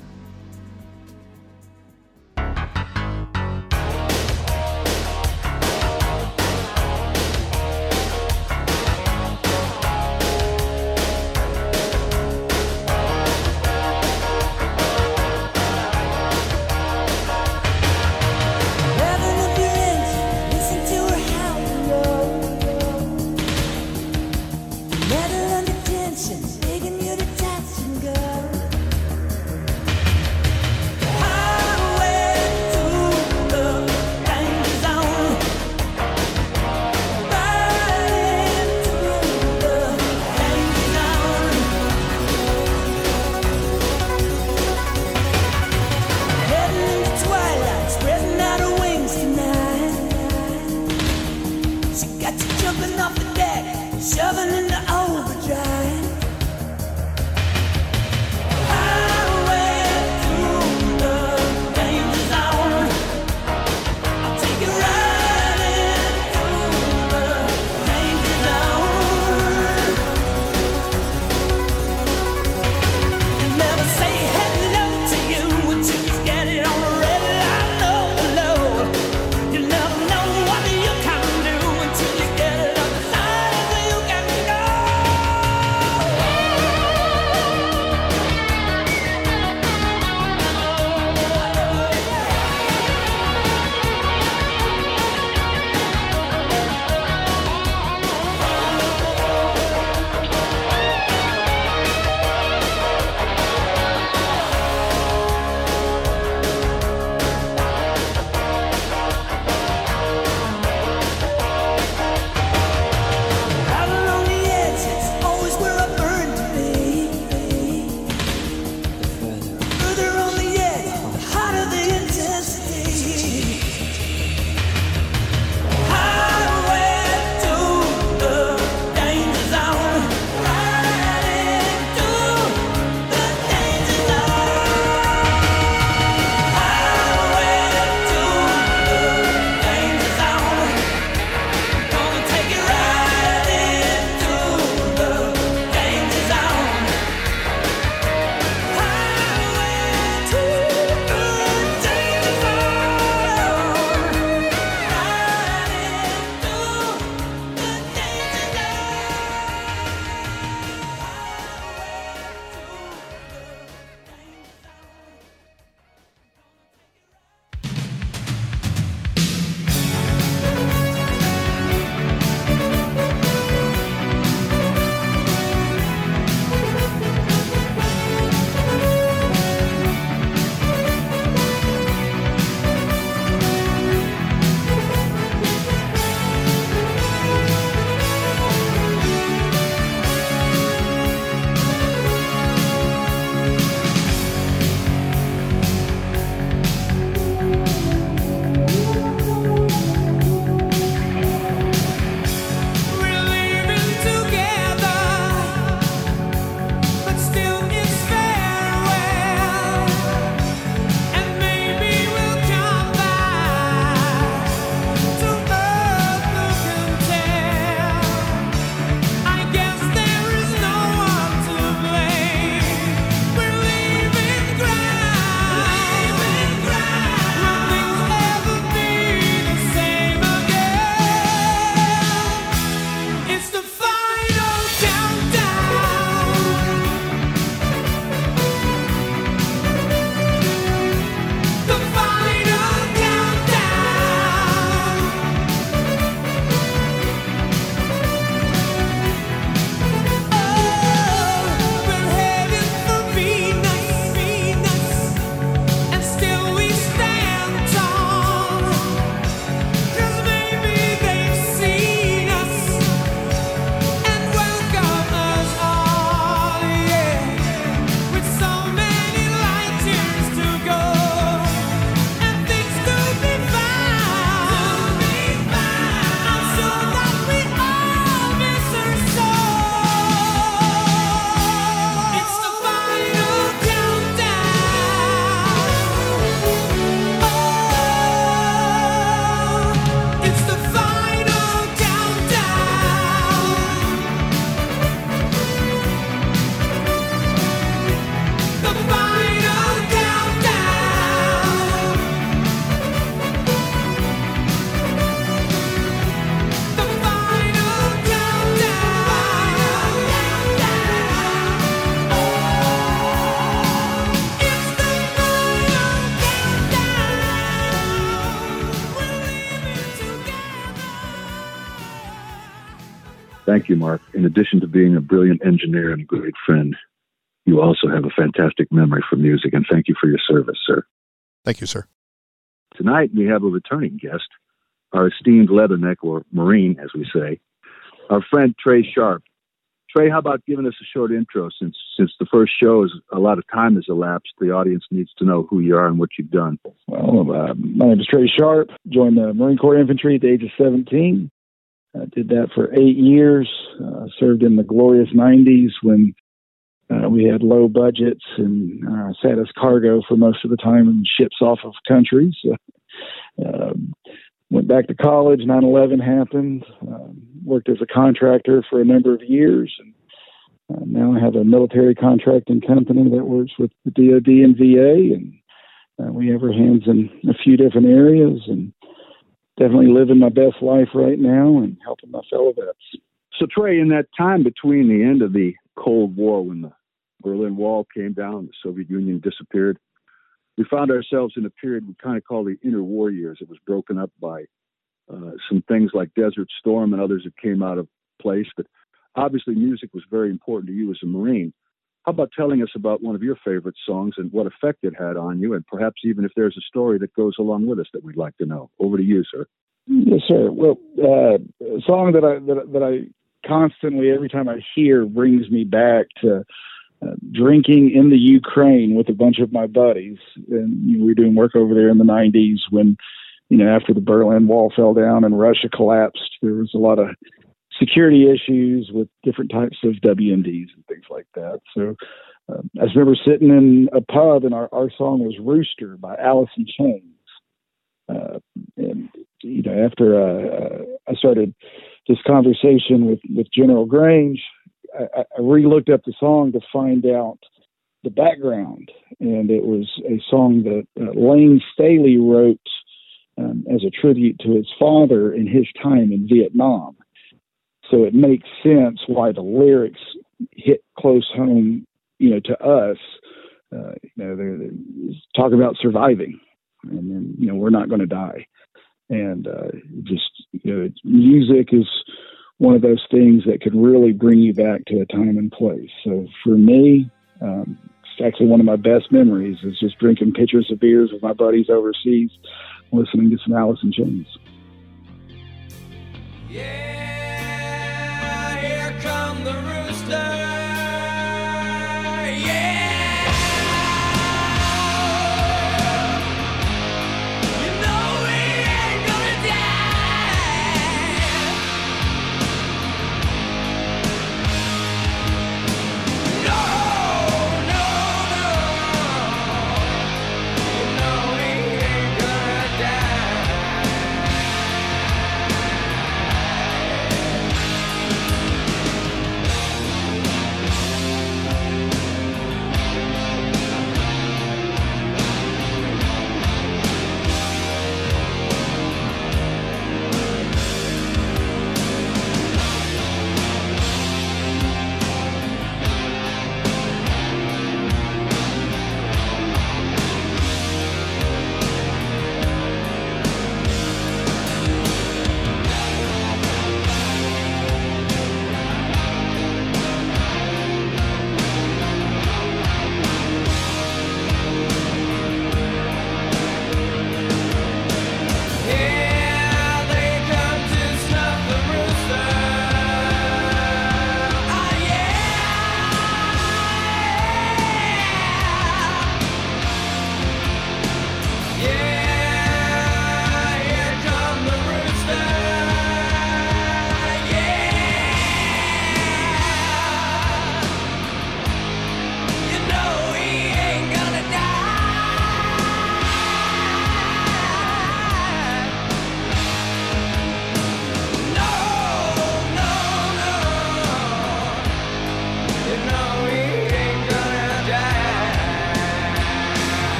Addition to being a brilliant engineer and a great friend, you also have a fantastic memory for music, and thank you for your service, sir. Thank you, sir. Tonight, we have a returning guest, our esteemed leatherneck, or Marine, as we say, our friend Trey Sharp. Trey, how about giving us a short intro since since the first show is a lot of time has elapsed. The audience needs to know who you are and what you've done. Well, uh, my name is Trey Sharp. Joined the Marine Corps Infantry at the age of 17. Uh, did that for eight years. Uh, served in the glorious 90s when uh, we had low budgets and uh, sat as cargo for most of the time in ships off of countries. [laughs] Um, went back to college. 9/11 happened. Um, worked as a contractor for a number of years, and uh, now I have a military contracting company that works with the DoD and VA, and uh, we have our hands in a few different areas, and definitely living my best life right now and helping my fellow vets. So, Trey, in that time between the end of the Cold War, when the Berlin Wall came down, the Soviet Union disappeared, we found ourselves in a period we kind of call the interwar years. It was broken up by uh, some things like Desert Storm and others that came out of place. But obviously, music was very important to you as a Marine. How about telling us about one of your favorite songs and what effect it had on you, and perhaps even if there's a story that goes along with us that we'd like to know? Over to you, sir. Yes, sir. Well, uh, a song that I that, that I constantly, every time I hear, brings me back to uh, drinking in the Ukraine with a bunch of my buddies, and we were doing work over there in the '90s when, you know, after the Berlin Wall fell down and Russia collapsed, there was a lot of security issues with different types of WMDs and things like that. So. Um, I remember sitting in a pub, and our, our song was "Rooster" by Alice in Chains. Uh, and you know, after uh, I started this conversation with with General Grange, I, I re-looked up the song to find out the background, and it was a song that uh, Layne Staley wrote um, as a tribute to his father in his time in Vietnam. So it makes sense why the lyrics hit close home, you know, to us. Uh, you know, they're, they're talk about surviving, and then you know we're not going to die, and uh, just you know, music is one of those things that could really bring you back to a time and place. So for me, um, it's actually one of my best memories is just drinking pitchers of beers with my buddies overseas, listening to some Alice in Chains. Here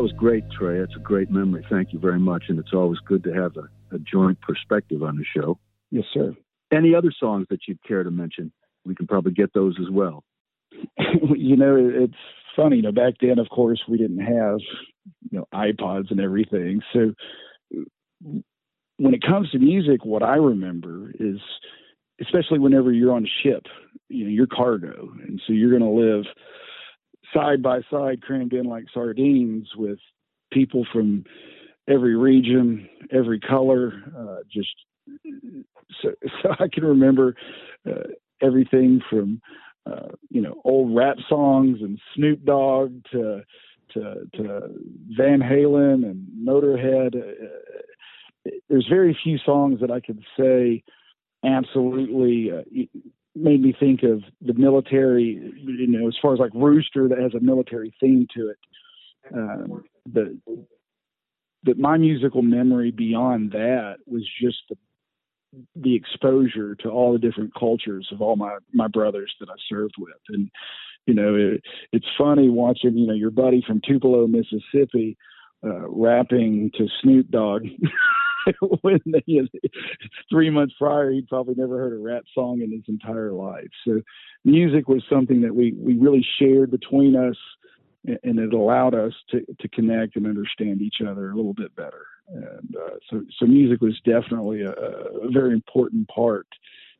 that was great, Trey. That's a great memory. Thank you very much. And it's always good to have a, a joint perspective on the show. Yes, sir. Any other songs that you'd care to mention? We can probably get those as well. [laughs] you know, it's funny. You know, back then, of course, we didn't have you know iPods and everything. So when it comes to music, what I remember is, especially whenever you're on a ship, you know, you're cargo, and so you're going to live side by side, crammed in like sardines with people from every region, every color. Uh, just so, [laughs] so I can remember uh, everything from uh, you know old rap songs and Snoop Dogg to to, to Van Halen and Motorhead. Uh, there's very few songs that I could say absolutely uh, made me think of the military. You know, as far as like Rooster that has a military theme to it. Uh, the but my musical memory beyond that was just the the exposure to all the different cultures of all my my brothers that I served with, and you know it, it's funny watching you know your buddy from Tupelo, Mississippi, uh, rapping to Snoop Dogg. [laughs] [laughs] when they, three months prior he'd probably never heard a rap song in his entire life. So music was something that we we really shared between us and it allowed us to, to connect and understand each other a little bit better. And uh, so, so music was definitely a, a, very important part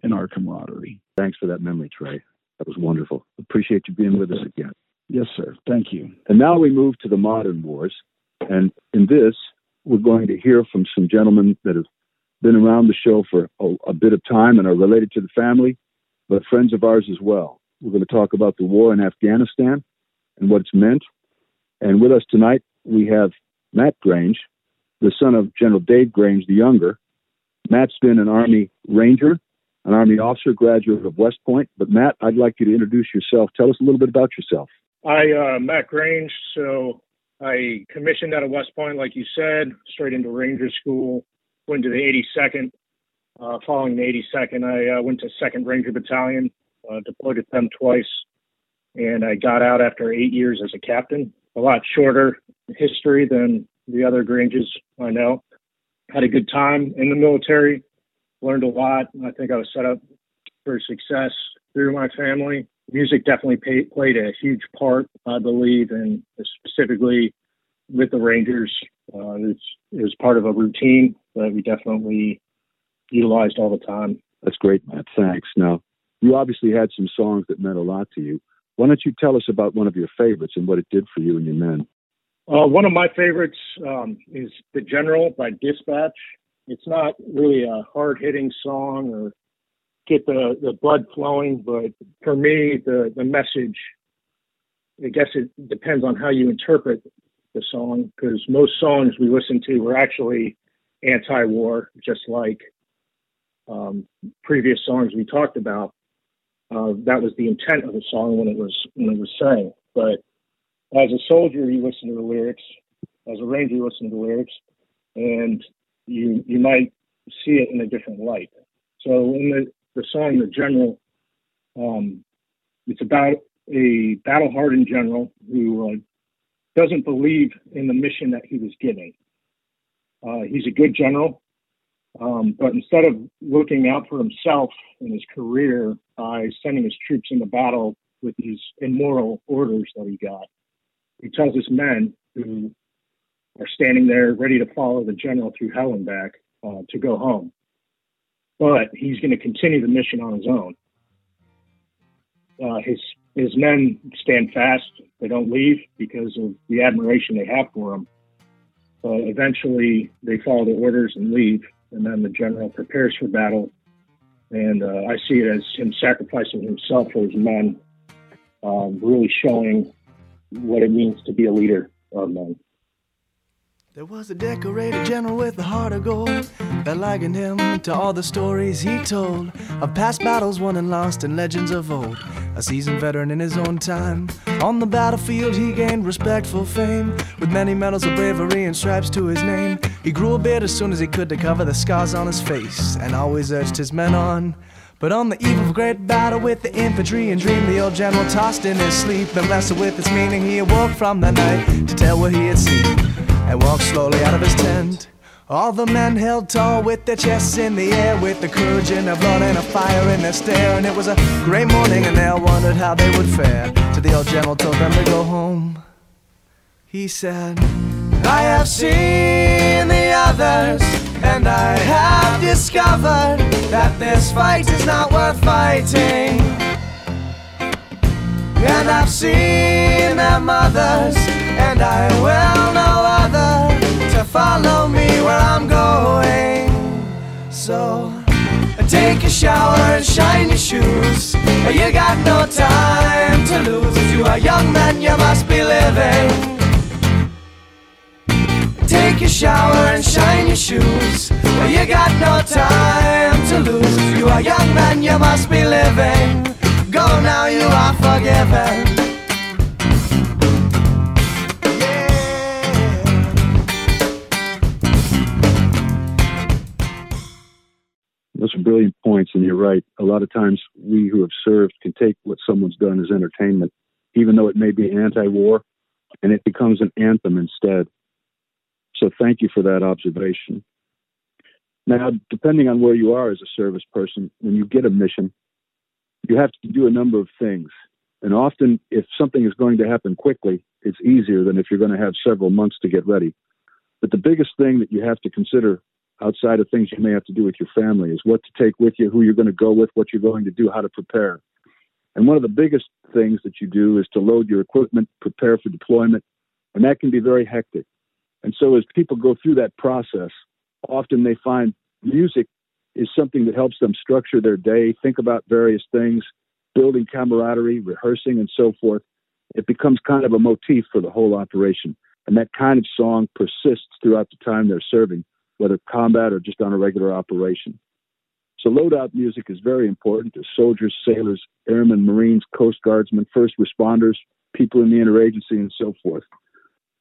in our camaraderie. Thanks for that memory, Trey. That was wonderful. Appreciate you being with us again. Yes, sir. Thank you. And now we move to the modern wars. And in this, we're going to hear from some gentlemen that have been around the show for a, a bit of time and are related to the family, but friends of ours as well. We're going to talk about the war in Afghanistan and what it's meant. And with us tonight, we have Matt Grange, the son of General Dave Grange the Younger. Matt's been an Army Ranger, an Army officer, graduate of West Point. But Matt, I'd like you to introduce yourself. Tell us a little bit about yourself. I, uh, Matt Grange. So I commissioned out of West Point, like you said, straight into Ranger School. Went to the 82nd. Uh, following the 82nd, I uh, went to 2nd Ranger Battalion, uh, deployed with them twice and I got out after eight years as a captain. A lot shorter history than the other Granges I know. Had a good time in the military, learned a lot. I think I was set up for success through my family. Music definitely pay, played a huge part, I believe, and specifically with the Rangers. Uh, it, was, it was part of a routine that we definitely utilized all the time. That's great, Matt. Thanks. Now, you obviously had some songs that meant a lot to you. Why don't you tell us about one of your favorites and what it did for you and your men? Uh, one of my favorites um, is The General by Dispatch. It's not really a hard hitting song or get the, the blood flowing, but for me, the, the message, I guess it depends on how you interpret the song, because most songs we listen to were actually anti war, just like um, previous songs we talked about. Uh, that was the intent of the song when it was when it was sang. But as a soldier, you listen to the lyrics. As a ranger, you listen to the lyrics, and you you might see it in a different light. So in the song, the general, um, it's about a battle hardened general who uh, doesn't believe in the mission that he was given. Uh, he's a good general, um, but instead of looking out for himself and his career by sending his troops into battle with these immoral orders that he got, he tells his men who are standing there ready to follow the general through hell and back uh, to go home. But he's going to continue the mission on his own. Uh, his his men stand fast; they don't leave because of the admiration they have for him. Eventually, they follow the orders and leave and then the general prepares for battle. And uh, I see it as him sacrificing himself for his men, um, really showing what it means to be a leader of men. There was a decorated general with a heart of gold that likened him to all the stories he told of past battles won and lost and legends of old. A seasoned veteran in his own time. On the battlefield, he gained respectful fame with many medals of bravery and stripes to his name. He grew a beard as soon as he could to cover the scars on his face and always urged his men on. But on the eve of a great battle with the infantry and dream, the old general tossed in his sleep and wrestled with its meaning. He awoke from the night to tell what he had seen and walked slowly out of his tent. All the men held tall with their chests in the air, with the courage in their blood and a fire in their stare. And it was a grey morning, and they all wondered how they would fare. Till the old general told them to go home. He said, I have seen the others, and I have discovered that this fight is not worth fighting. And I've seen their mothers, and I will no other to follow me where I'm going. So take a shower and shine your shoes. You got no time to lose. If you are young, then you must be living. Take a shower and shine your shoes. You got no time to lose. If you are young, then you must be living. Go now, you are forgiven. Those are brilliant points, and you're right. A lot of times, we who have served can take what someone's done as entertainment, even though it may be anti-war, and it becomes an anthem instead. So, thank you for that observation. Now, depending on where you are as a service person, when you get a mission, you have to do a number of things. And often, if something is going to happen quickly, it's easier than if you're going to have several months to get ready. But the biggest thing that you have to consider outside of things you may have to do with your family is what to take with you, who you're going to go with, what you're going to do, how to prepare. And one of the biggest things that you do is to load your equipment, prepare for deployment, and that can be very hectic. And so as people go through that process, often they find music is something that helps them structure their day, think about various things, building camaraderie, rehearsing, and so forth. It becomes kind of a motif for the whole operation. And that kind of song persists throughout the time they're serving, whether combat or just on a regular operation. So loadout music is very important to soldiers, sailors, airmen, Marines, Coast Guardsmen, first responders, people in the interagency, and so forth.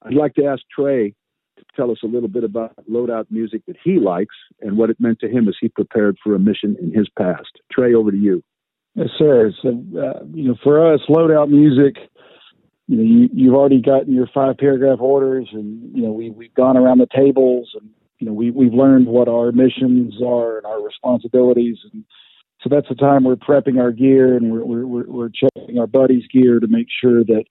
I'd like to ask Trey to tell us a little bit about loadout music that he likes and what it meant to him as he prepared for a mission in his past. Trey, over to you. Yes, sir. So, uh, you know, for us, loadout music, you know, you, you've already gotten your five paragraph orders, and you know, we we've gone around the tables, and you know, we we've learned what our missions are and our responsibilities, and so that's the time we're prepping our gear and we're we're we're checking our buddies' gear to make sure that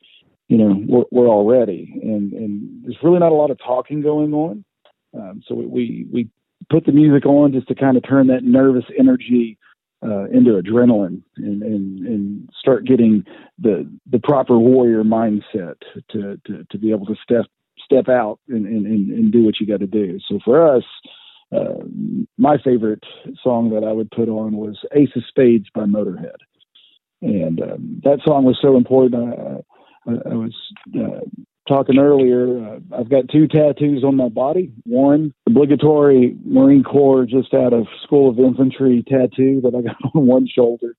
you know we're, we're all ready, and and there's really not a lot of talking going on, um, so we we put the music on just to kind of turn that nervous energy uh, into adrenaline and, and and start getting the the proper warrior mindset to to, to be able to step step out and, and, and do what you got to do. So for us, uh, my favorite song that I would put on was Ace of Spades by Motorhead. And um, that song was so important. I, I, I was uh, talking earlier. Uh, I've got two tattoos on my body. One obligatory Marine Corps just out of School of Infantry tattoo that I got [laughs] on one shoulder,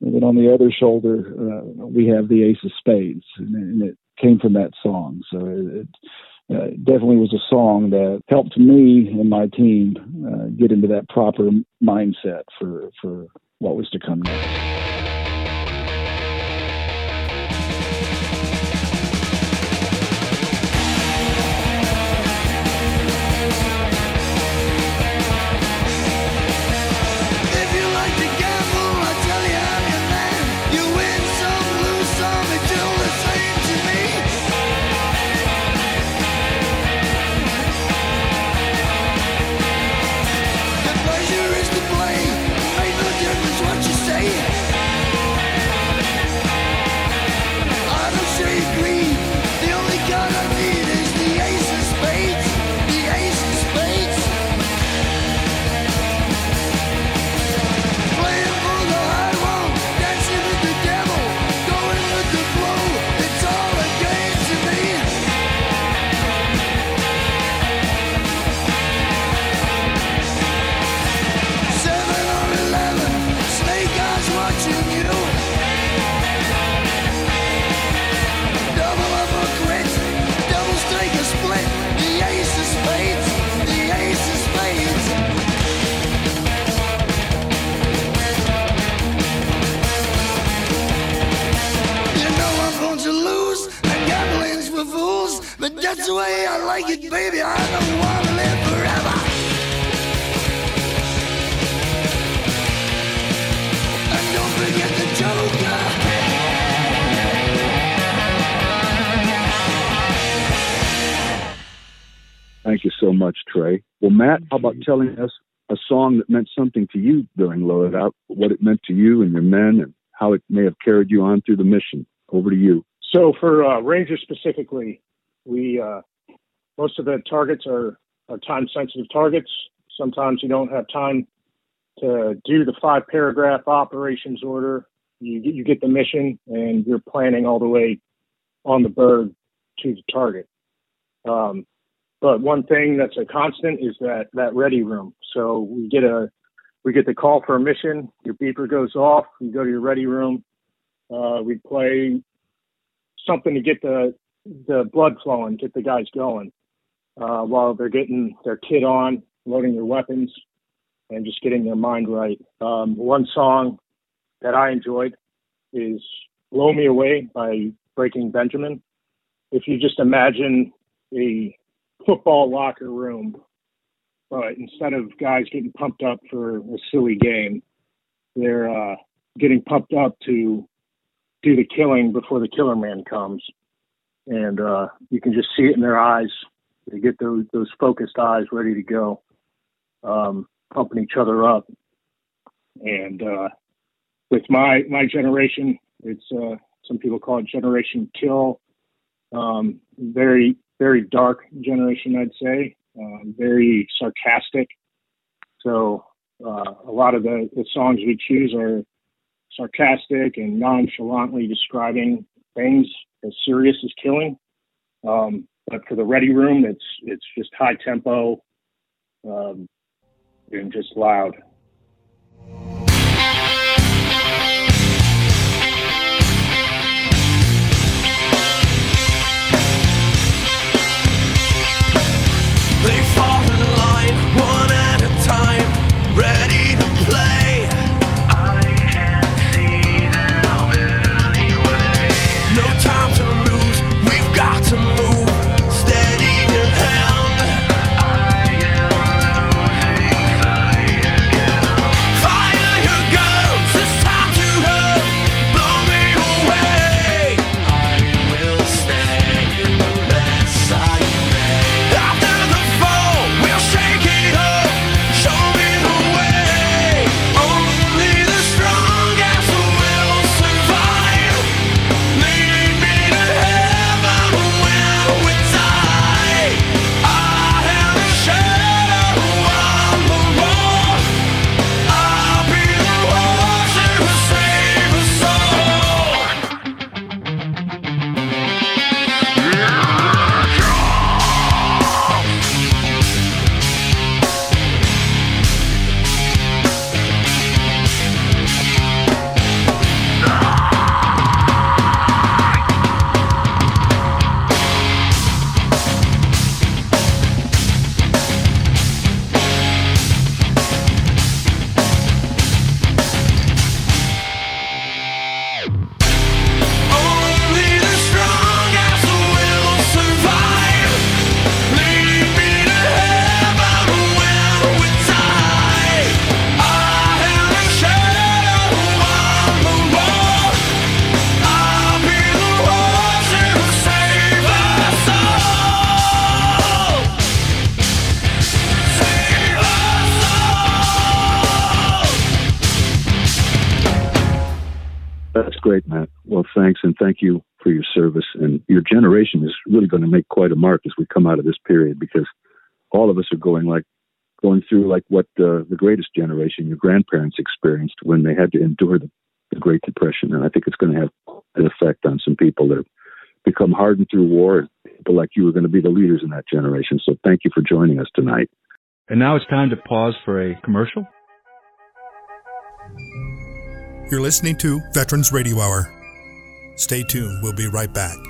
and then on the other shoulder uh, we have the Ace of Spades, and, and it came from that song. So it, uh, definitely was a song that helped me and my team uh, get into that proper mindset for for what was to come next. But that's the way I like it, baby. I don't wanna live forever. And don't forget the Joker. Thank you so much, Trey. Well, Matt, how about telling us a song that meant something to you during Loaded Out, what it meant to you and your men, and how it may have carried you on through the mission? Over to you. So for uh, Rangers specifically, we uh, most of the targets are, are time sensitive targets. Sometimes you don't have time to do the five paragraph operations order. You get, you get the mission and you're planning all the way on the bird to the target. Um, but one thing that's a constant is that that ready room. So we get a we get the call for a mission. Your beeper goes off. You go to your ready room. Uh, we play something to get the the blood flowing, get the guys going uh, while they're getting their kit on, loading their weapons, and just getting their mind right. Um, one song that I enjoyed is "Blow Me Away" by Breaking Benjamin. If you just imagine a football locker room, but instead of guys getting pumped up for a silly game, they're uh, getting pumped up to do the killing before the killer man comes. And uh, you can just see it in their eyes. They get those those focused eyes ready to go, um, pumping each other up. And uh, with my my generation, it's uh, some people call it Generation Kill. Um, very very dark generation, I'd say. Um, very sarcastic. So uh, a lot of the, the songs we choose are sarcastic and nonchalantly describing things as serious as killing. Um, but for the ready room, it's it's just high tempo um, and just loud. Mark as we come out of this period because all of us are going like going through like what uh, the greatest generation, your grandparents, experienced when they had to endure the, the Great Depression. And I think it's going to have an effect on some people that have become hardened through war. People like you are going to be the leaders in that generation. So thank you for joining us tonight. And now it's time to pause for a commercial. You're listening to Veterans Radio Hour. Stay tuned. We'll be right back.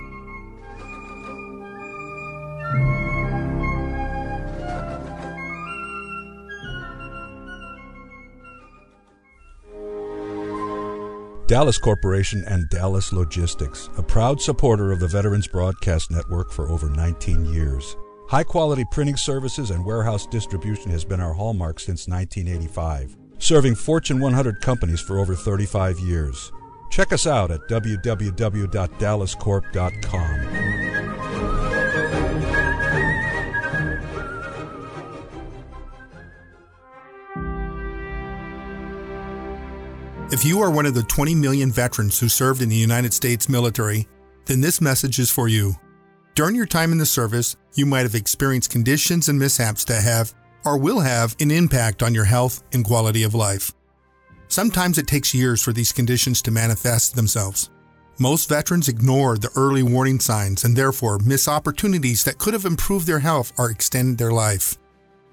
Dallas Corporation and Dallas Logistics, a proud supporter of the Veterans Broadcast Network for over 19 years. High quality printing services and warehouse distribution has been our hallmark since 1985, serving Fortune 100 companies for over 35 years. Check us out at www.dallascorp.com. If you are one of the 20 million veterans who served in the United States military, then this message is for you. During your time in the service, you might have experienced conditions and mishaps that have, or will have, an impact on your health and quality of life. Sometimes it takes years for these conditions to manifest themselves. Most veterans ignore the early warning signs and therefore miss opportunities that could have improved their health or extended their life.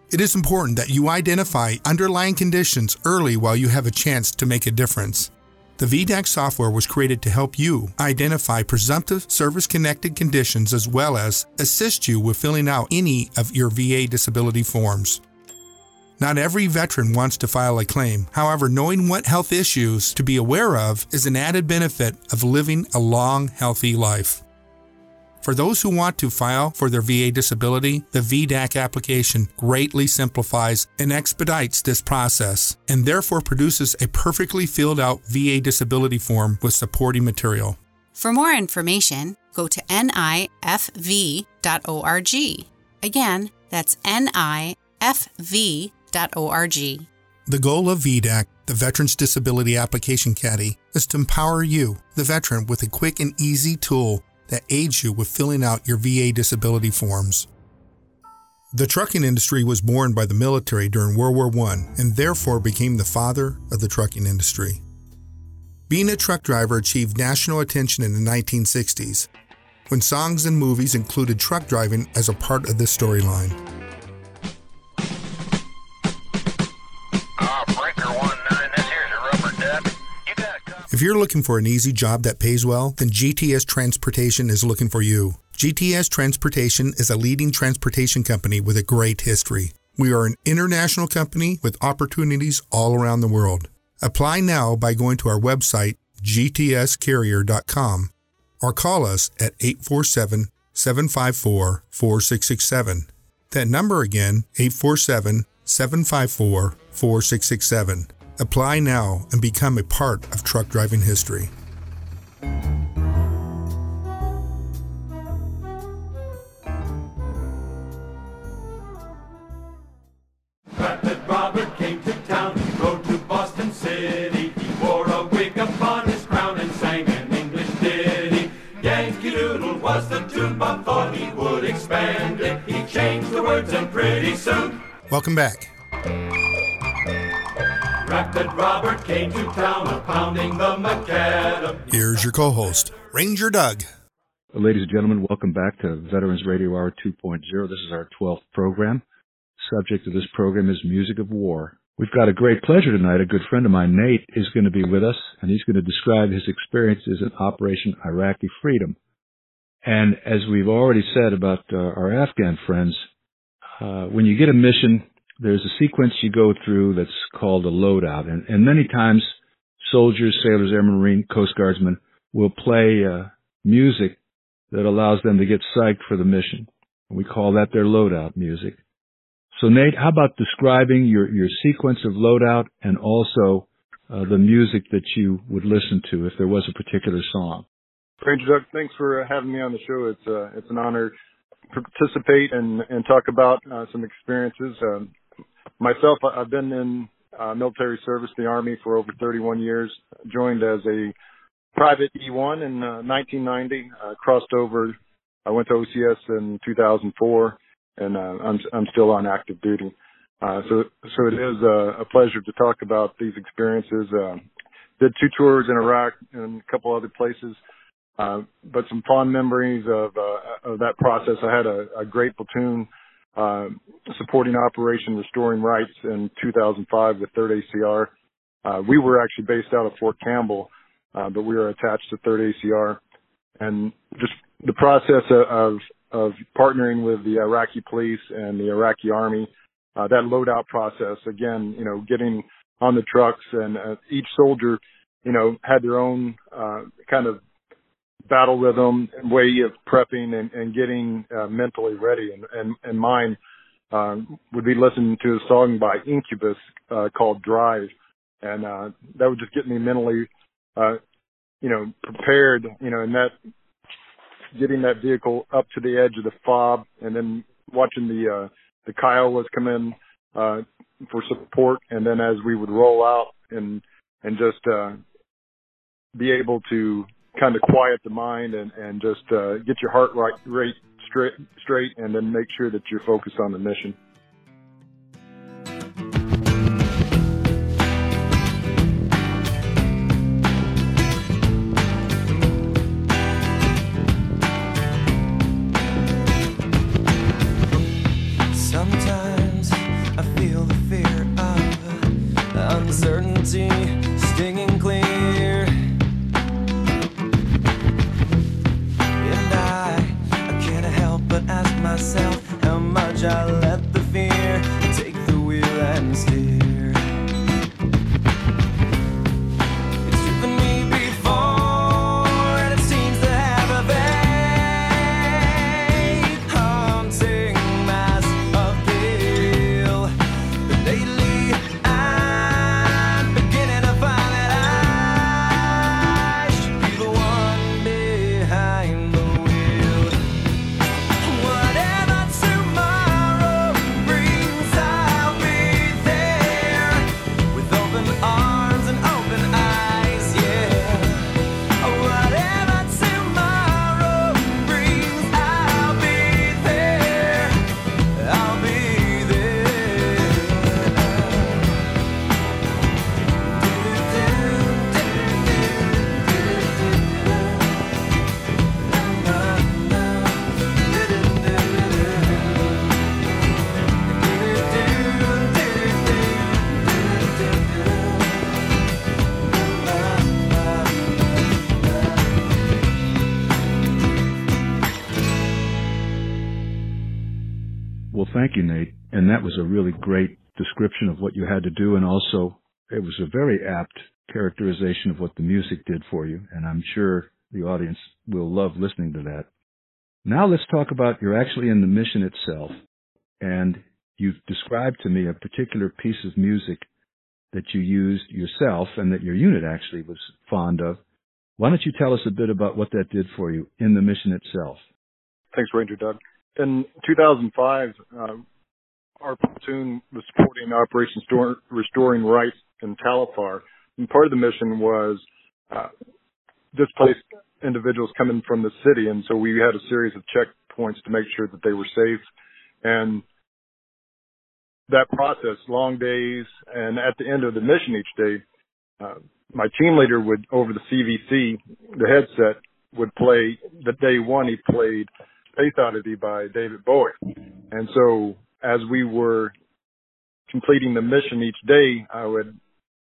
It is important that you identify underlying conditions early while you have a chance to make a difference. The VDAC software was created to help you identify presumptive service connected conditions as well as assist you with filling out any of your VA disability forms. Not every veteran wants to file a claim. However, knowing what health issues to be aware of is an added benefit of living a long, healthy life. For those who want to file for their VA disability, the VDAC application greatly simplifies and expedites this process and therefore produces a perfectly filled out VA disability form with supporting material. For more information, go to nifv.org. Again, that's nifv.org. The goal of VDAC, the Veterans Disability Application Caddy, is to empower you, the veteran, with a quick and easy tool that aids you with filling out your VA disability forms. The trucking industry was born by the military during World War I and therefore became the father of the trucking industry. Being a truck driver achieved national attention in the 1960s when songs and movies included truck driving as a part of the storyline. If you're looking for an easy job that pays well, then GTS Transportation is looking for you. GTS Transportation is a leading transportation company with a great history. We are an international company with opportunities all around the world. Apply now by going to our website, gtscarrier.com, or call us at 847 754 4667. That number again, 847 754 4667. Apply now and become a part of truck driving history. Rapid Robert came to town, he rode to Boston City. He wore a wig upon his crown and sang an English ditty. Yankee Doodle was the tune, Bob thought he would expand it. He changed the words and pretty soon Welcome back. Rapid Robert came to town, a pounding the macadam. Here's your co host, Ranger Doug. Ladies and gentlemen, welcome back to Veterans Radio Hour 2.0. This is our 12th program. Subject of this program is Music of War. We've got a great pleasure tonight. A good friend of mine, Nate, is going to be with us, and he's going to describe his experiences in Operation Iraqi Freedom. And as we've already said about uh, our Afghan friends, uh, when you get a mission, there's a sequence you go through that's called a loadout. And, and many times, soldiers, sailors, airmen, marine, coast guardsmen will play uh, music that allows them to get psyched for the mission. We call that their loadout music. So Nate, how about describing your, your sequence of loadout and also uh, the music that you would listen to if there was a particular song? Ranger Doug, thanks for uh, having me on the show. It's uh, it's an honor to participate and and talk about uh, some experiences. Um, myself, I've been in uh, military service, the Army, for over 31 years. Joined as a private E1 in uh, 1990. Uh, crossed over. I went to OCS in 2004, and uh, I'm I'm still on active duty. Uh, so so it is uh, a pleasure to talk about these experiences. Uh, did two tours in Iraq and a couple other places. Uh, but some fond memories of, uh, of that process. I had a, a great platoon, uh, supporting Operation Restoring Rights in 2005 with 3rd ACR. Uh, we were actually based out of Fort Campbell, uh, but we were attached to 3rd ACR and just the process of, of partnering with the Iraqi police and the Iraqi army, uh, that loadout process, again, you know, getting on the trucks and uh, each soldier you know, had their own uh, kind of battle rhythm and way of prepping and, and getting uh, mentally ready. And, and, and mine um, would be listening to a song by Incubus uh, called Drive. And uh, that would just get me mentally, uh, you know, prepared, you know, and that getting that vehicle up to the edge of the fob and then watching the, uh, the Kiowas come in, uh, for support. And then as we would roll out and, and just, uh, be able to kind of quiet the mind and, and just uh, get your heart right, rate straight, straight, and then make sure that you're focused on the mission. Thank you, Nate. And that was a really great description of what you had to do. And also, it was a very apt characterization of what the music did for you. And I'm sure the audience will love listening to that. Now let's talk about you're actually in the mission itself. And you've described to me a particular piece of music that you used yourself and that your unit actually was fond of. Why don't you tell us a bit about what that did for you in the mission itself? Thanks, Ranger Doug. In 2005, uh, our platoon was supporting Operation Stor- Restoring Rights in Tal Afar. And part of the mission was uh, displaced individuals coming from the city. And so we had a series of checkpoints to make sure that they were safe. And that process, long days, and at the end of the mission each day, uh, my team leader would, over the CVC, the headset, would play, the day one he played Space Oddity by David Bowie. And so as we were completing the mission each day, I would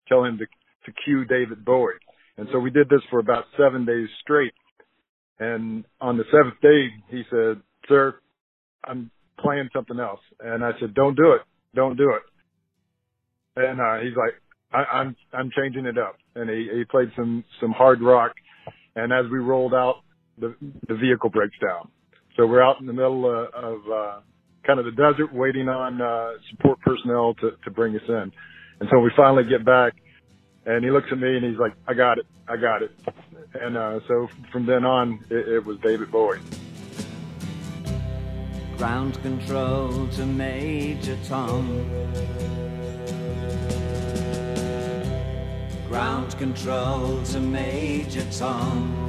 tell him to, to cue David Bowie. And so we did this for about seven days straight. And on the seventh day, he said, sir, I'm playing something else. And I said, don't do it. Don't do it. And, uh, he's like, I, I'm, I'm changing it up. And he, he played some, some hard rock. And as we rolled out, the, the vehicle breaks down. So we're out in the middle uh, of, uh, kind of the desert waiting on, uh, support personnel to, to bring us in. And so we finally get back and he looks at me and he's like, I got it. I got it. And, uh, so from then on, it, it was David Bowie. Ground control to Major Tom. Ground control to Major Tom.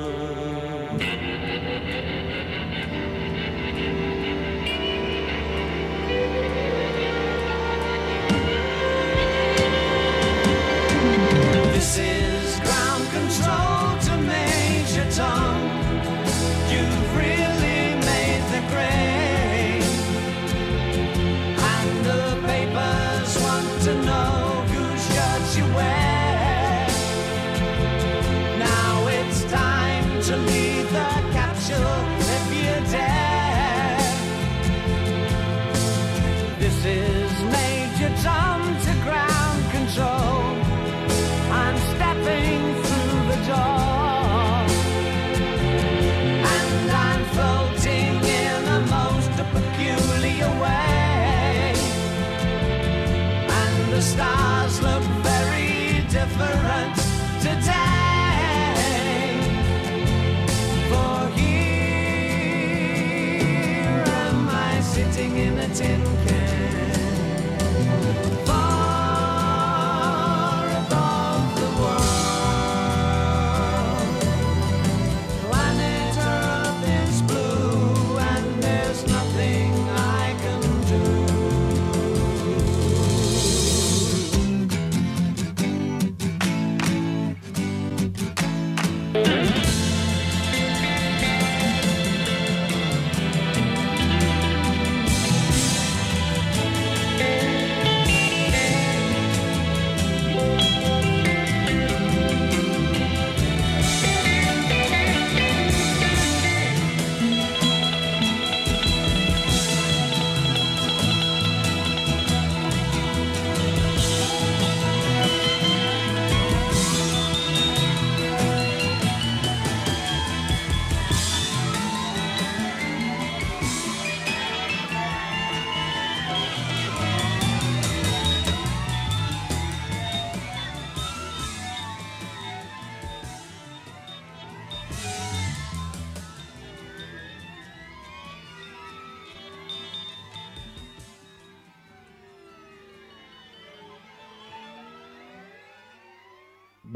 This is ground control to Major Tom.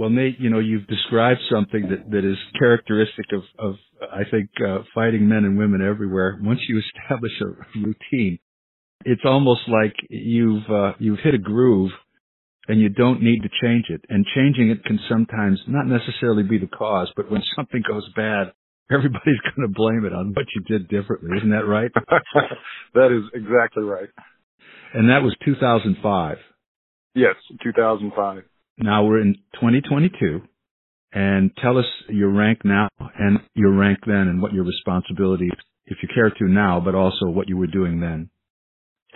Well, Nate, you know, you've described something that, that is characteristic of, of I think, uh, fighting men and women everywhere. Once you [laughs] establish a routine, it's almost like you've, uh, you've hit a groove and you don't need to change it. And changing it can sometimes not necessarily be the cause, but when something goes bad, [laughs] everybody's going to blame it on what you did differently. Isn't that right? [laughs] that is exactly right. and that was 2005. Yes, 2005. Now we're in 2022 and tell us your rank now and your rank then and what your responsibilities, if you care to now, but also what you were doing then.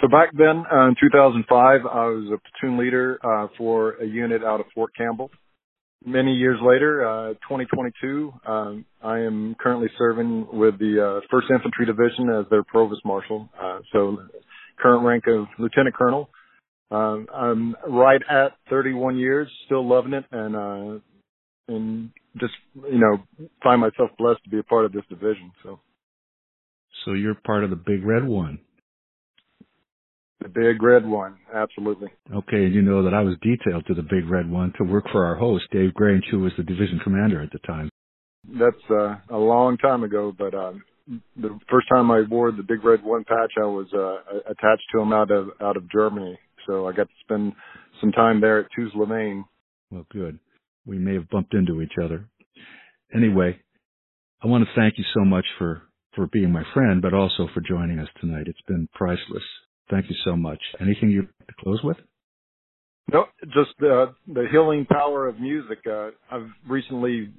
So back then, uh, in 2005, I was a platoon leader uh, for a unit out of Fort Campbell. Many years later, uh, 2022, um, I am currently serving with the uh, 1st Infantry Division as their Provost Marshal. Uh, so current rank of Lieutenant Colonel. Um, I'm right at 31 years, still loving it, and uh, and just you know find myself blessed to be a part of this division. So So you're part of the Big Red One. the big red one, absolutely. Okay, and you know that I was detailed to the Big Red One to work for our host, Dave Grange, who was the division commander at the time. That's uh, a long time ago, but um, the first time I wore the big red one patch, I was uh, attached to him out of out of Germany. So I got to spend some time there at Tuzla, Maine. Well, good. We may have bumped into each other. Anyway, I want to thank you so much for, for being my friend, but also for joining us tonight. It's been priceless. Thank you so much. Anything you'd like to close with? No, just uh, the healing power of music. Uh, I've recently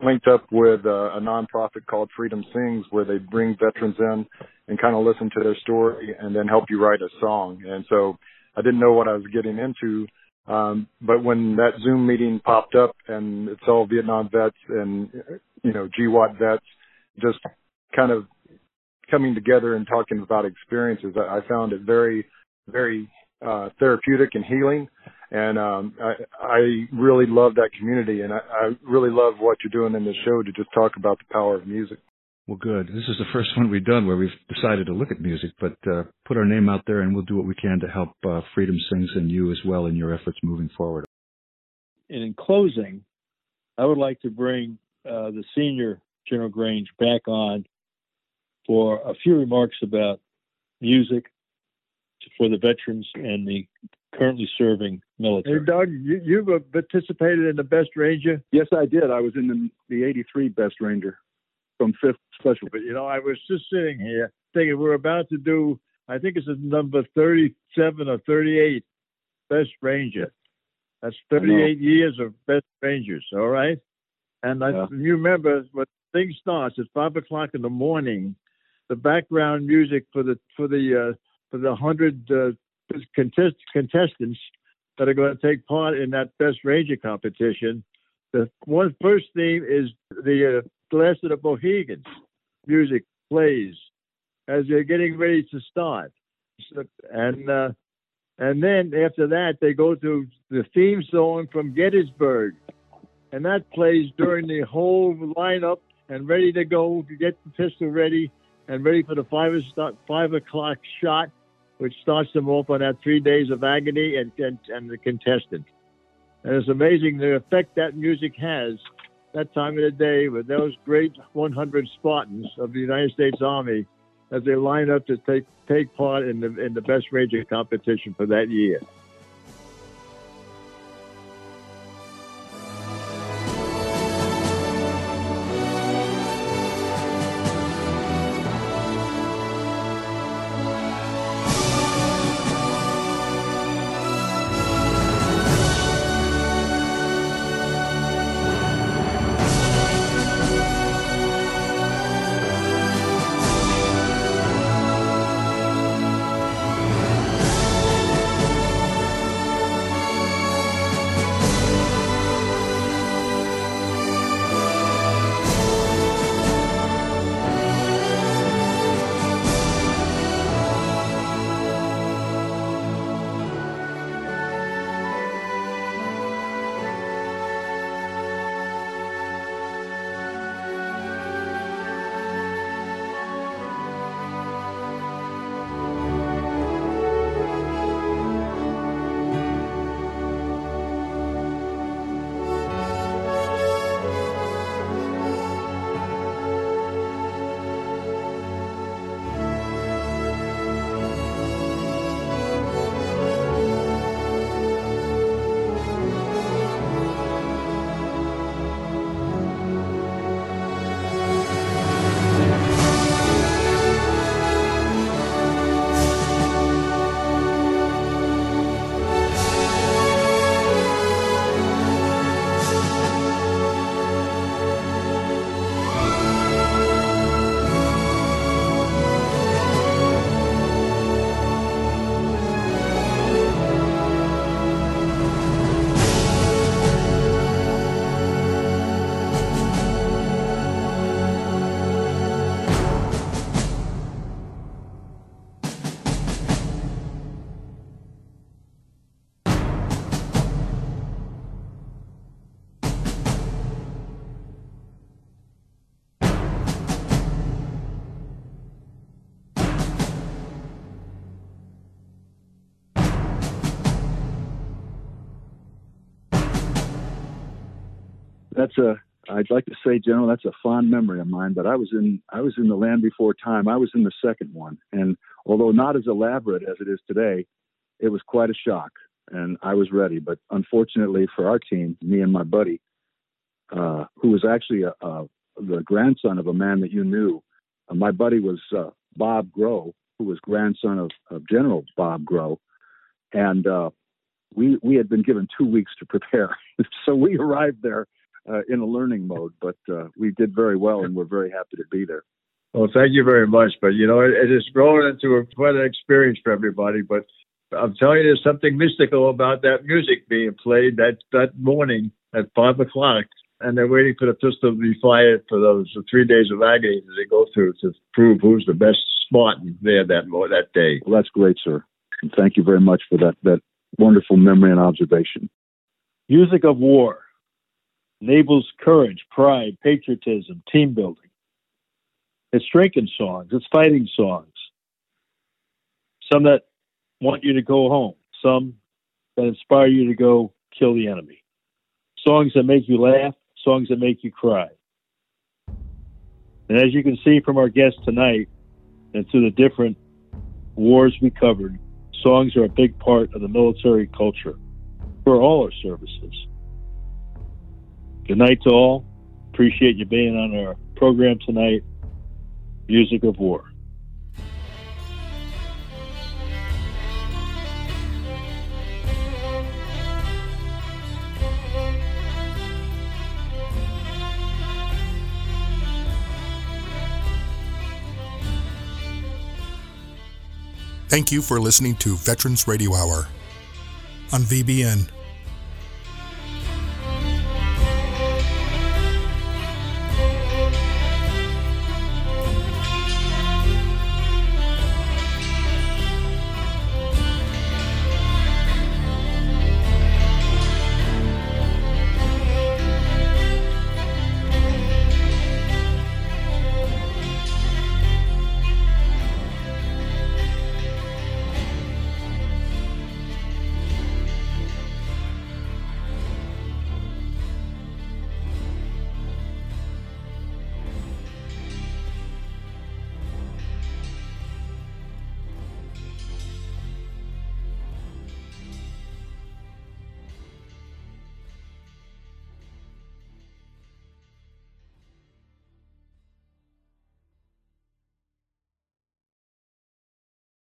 linked up with uh, a nonprofit called Freedom Sings, where they bring veterans in and kind of listen to their story and then help you write a song. And so I didn't know what I was getting into, um, but when that Zoom meeting popped up and it's all Vietnam vets and you know GWOT vets, just kind of coming together and talking about experiences, I, I found it very, very uh, therapeutic and healing. And um, I, I really love that community, and I, I really love what you're doing in this show to just talk about the power of music. Well, good. This is the first one we've done where we've decided to look at music, but uh, put our name out there and we'll do what we can to help uh, Freedom Sings and you as well in your efforts moving forward. And in closing, I would like to bring uh, the senior General Grange back on for a few remarks about music for the veterans and the currently serving military. Hey, Doug, you, you've uh, participated in the Best Ranger? Yes, I did. I was in the, the 83 Best Ranger from 5th Special. But, you know, I was just sitting here thinking we're about to do, I think it's number 37 or 38 Best Ranger. That's 38 years of Best Rangers, all right? And I, Yeah. you remember when thing starts at 5 o'clock in the morning, the background music for the, for the, uh, for the 100 uh, contest, contestants that are going to take part in that Best Ranger competition. The one first theme is the uh, Last of the Mohicans. Music plays as they're getting ready to start, so, and uh, and then after that they go to the theme song from Gettysburg, and that plays during the whole lineup and ready to go to get the pistol ready and ready for the five, five o'clock shot, which starts them off on that three days of agony and, and, and the contestant. And it's amazing the effect that music has that time of the day with those great 100 Spartans of the United States Army as they line up to take, take part in the, in the best ranger competition for that year. That's a I'd like to say, General, that's a fond memory of mine. But I was in I was in the Land Before Time. I was in the second one, and although not as elaborate as it is today, it was quite a shock, and I was ready. But unfortunately for our team, me and my buddy, uh, who was actually a, a, the grandson of a man that you knew, uh, my buddy was uh, Bob Grow, who was grandson of, of General Bob Grow, and uh, we we had been given two weeks to prepare, [laughs] so we arrived there uh, in a learning mode, but uh, we did very well, and we're very happy to be there. Well, thank you very much. But you know, it, it has grown into a, quite an experience for everybody. But I'm telling you, there's something mystical about that music being played that that morning at five o'clock, and they're waiting for the pistol to be fired for those three days of agony that they go through to prove who's the best Spartan there that that day. Well, that's great, sir. And thank you very much for that that wonderful memory and observation. Music of war enables courage, pride, patriotism, team building. It's drinking songs, it's fighting songs. Some that want you to go home, some that inspire you to go kill the enemy. Songs that make you laugh, songs that make you cry. And as you can see from our guests tonight and through the different wars we covered, songs are a big part of the military culture for all our services. Good night to all. Appreciate you being on our program tonight. Music of War. Thank you for listening to Veterans Radio Hour on VBN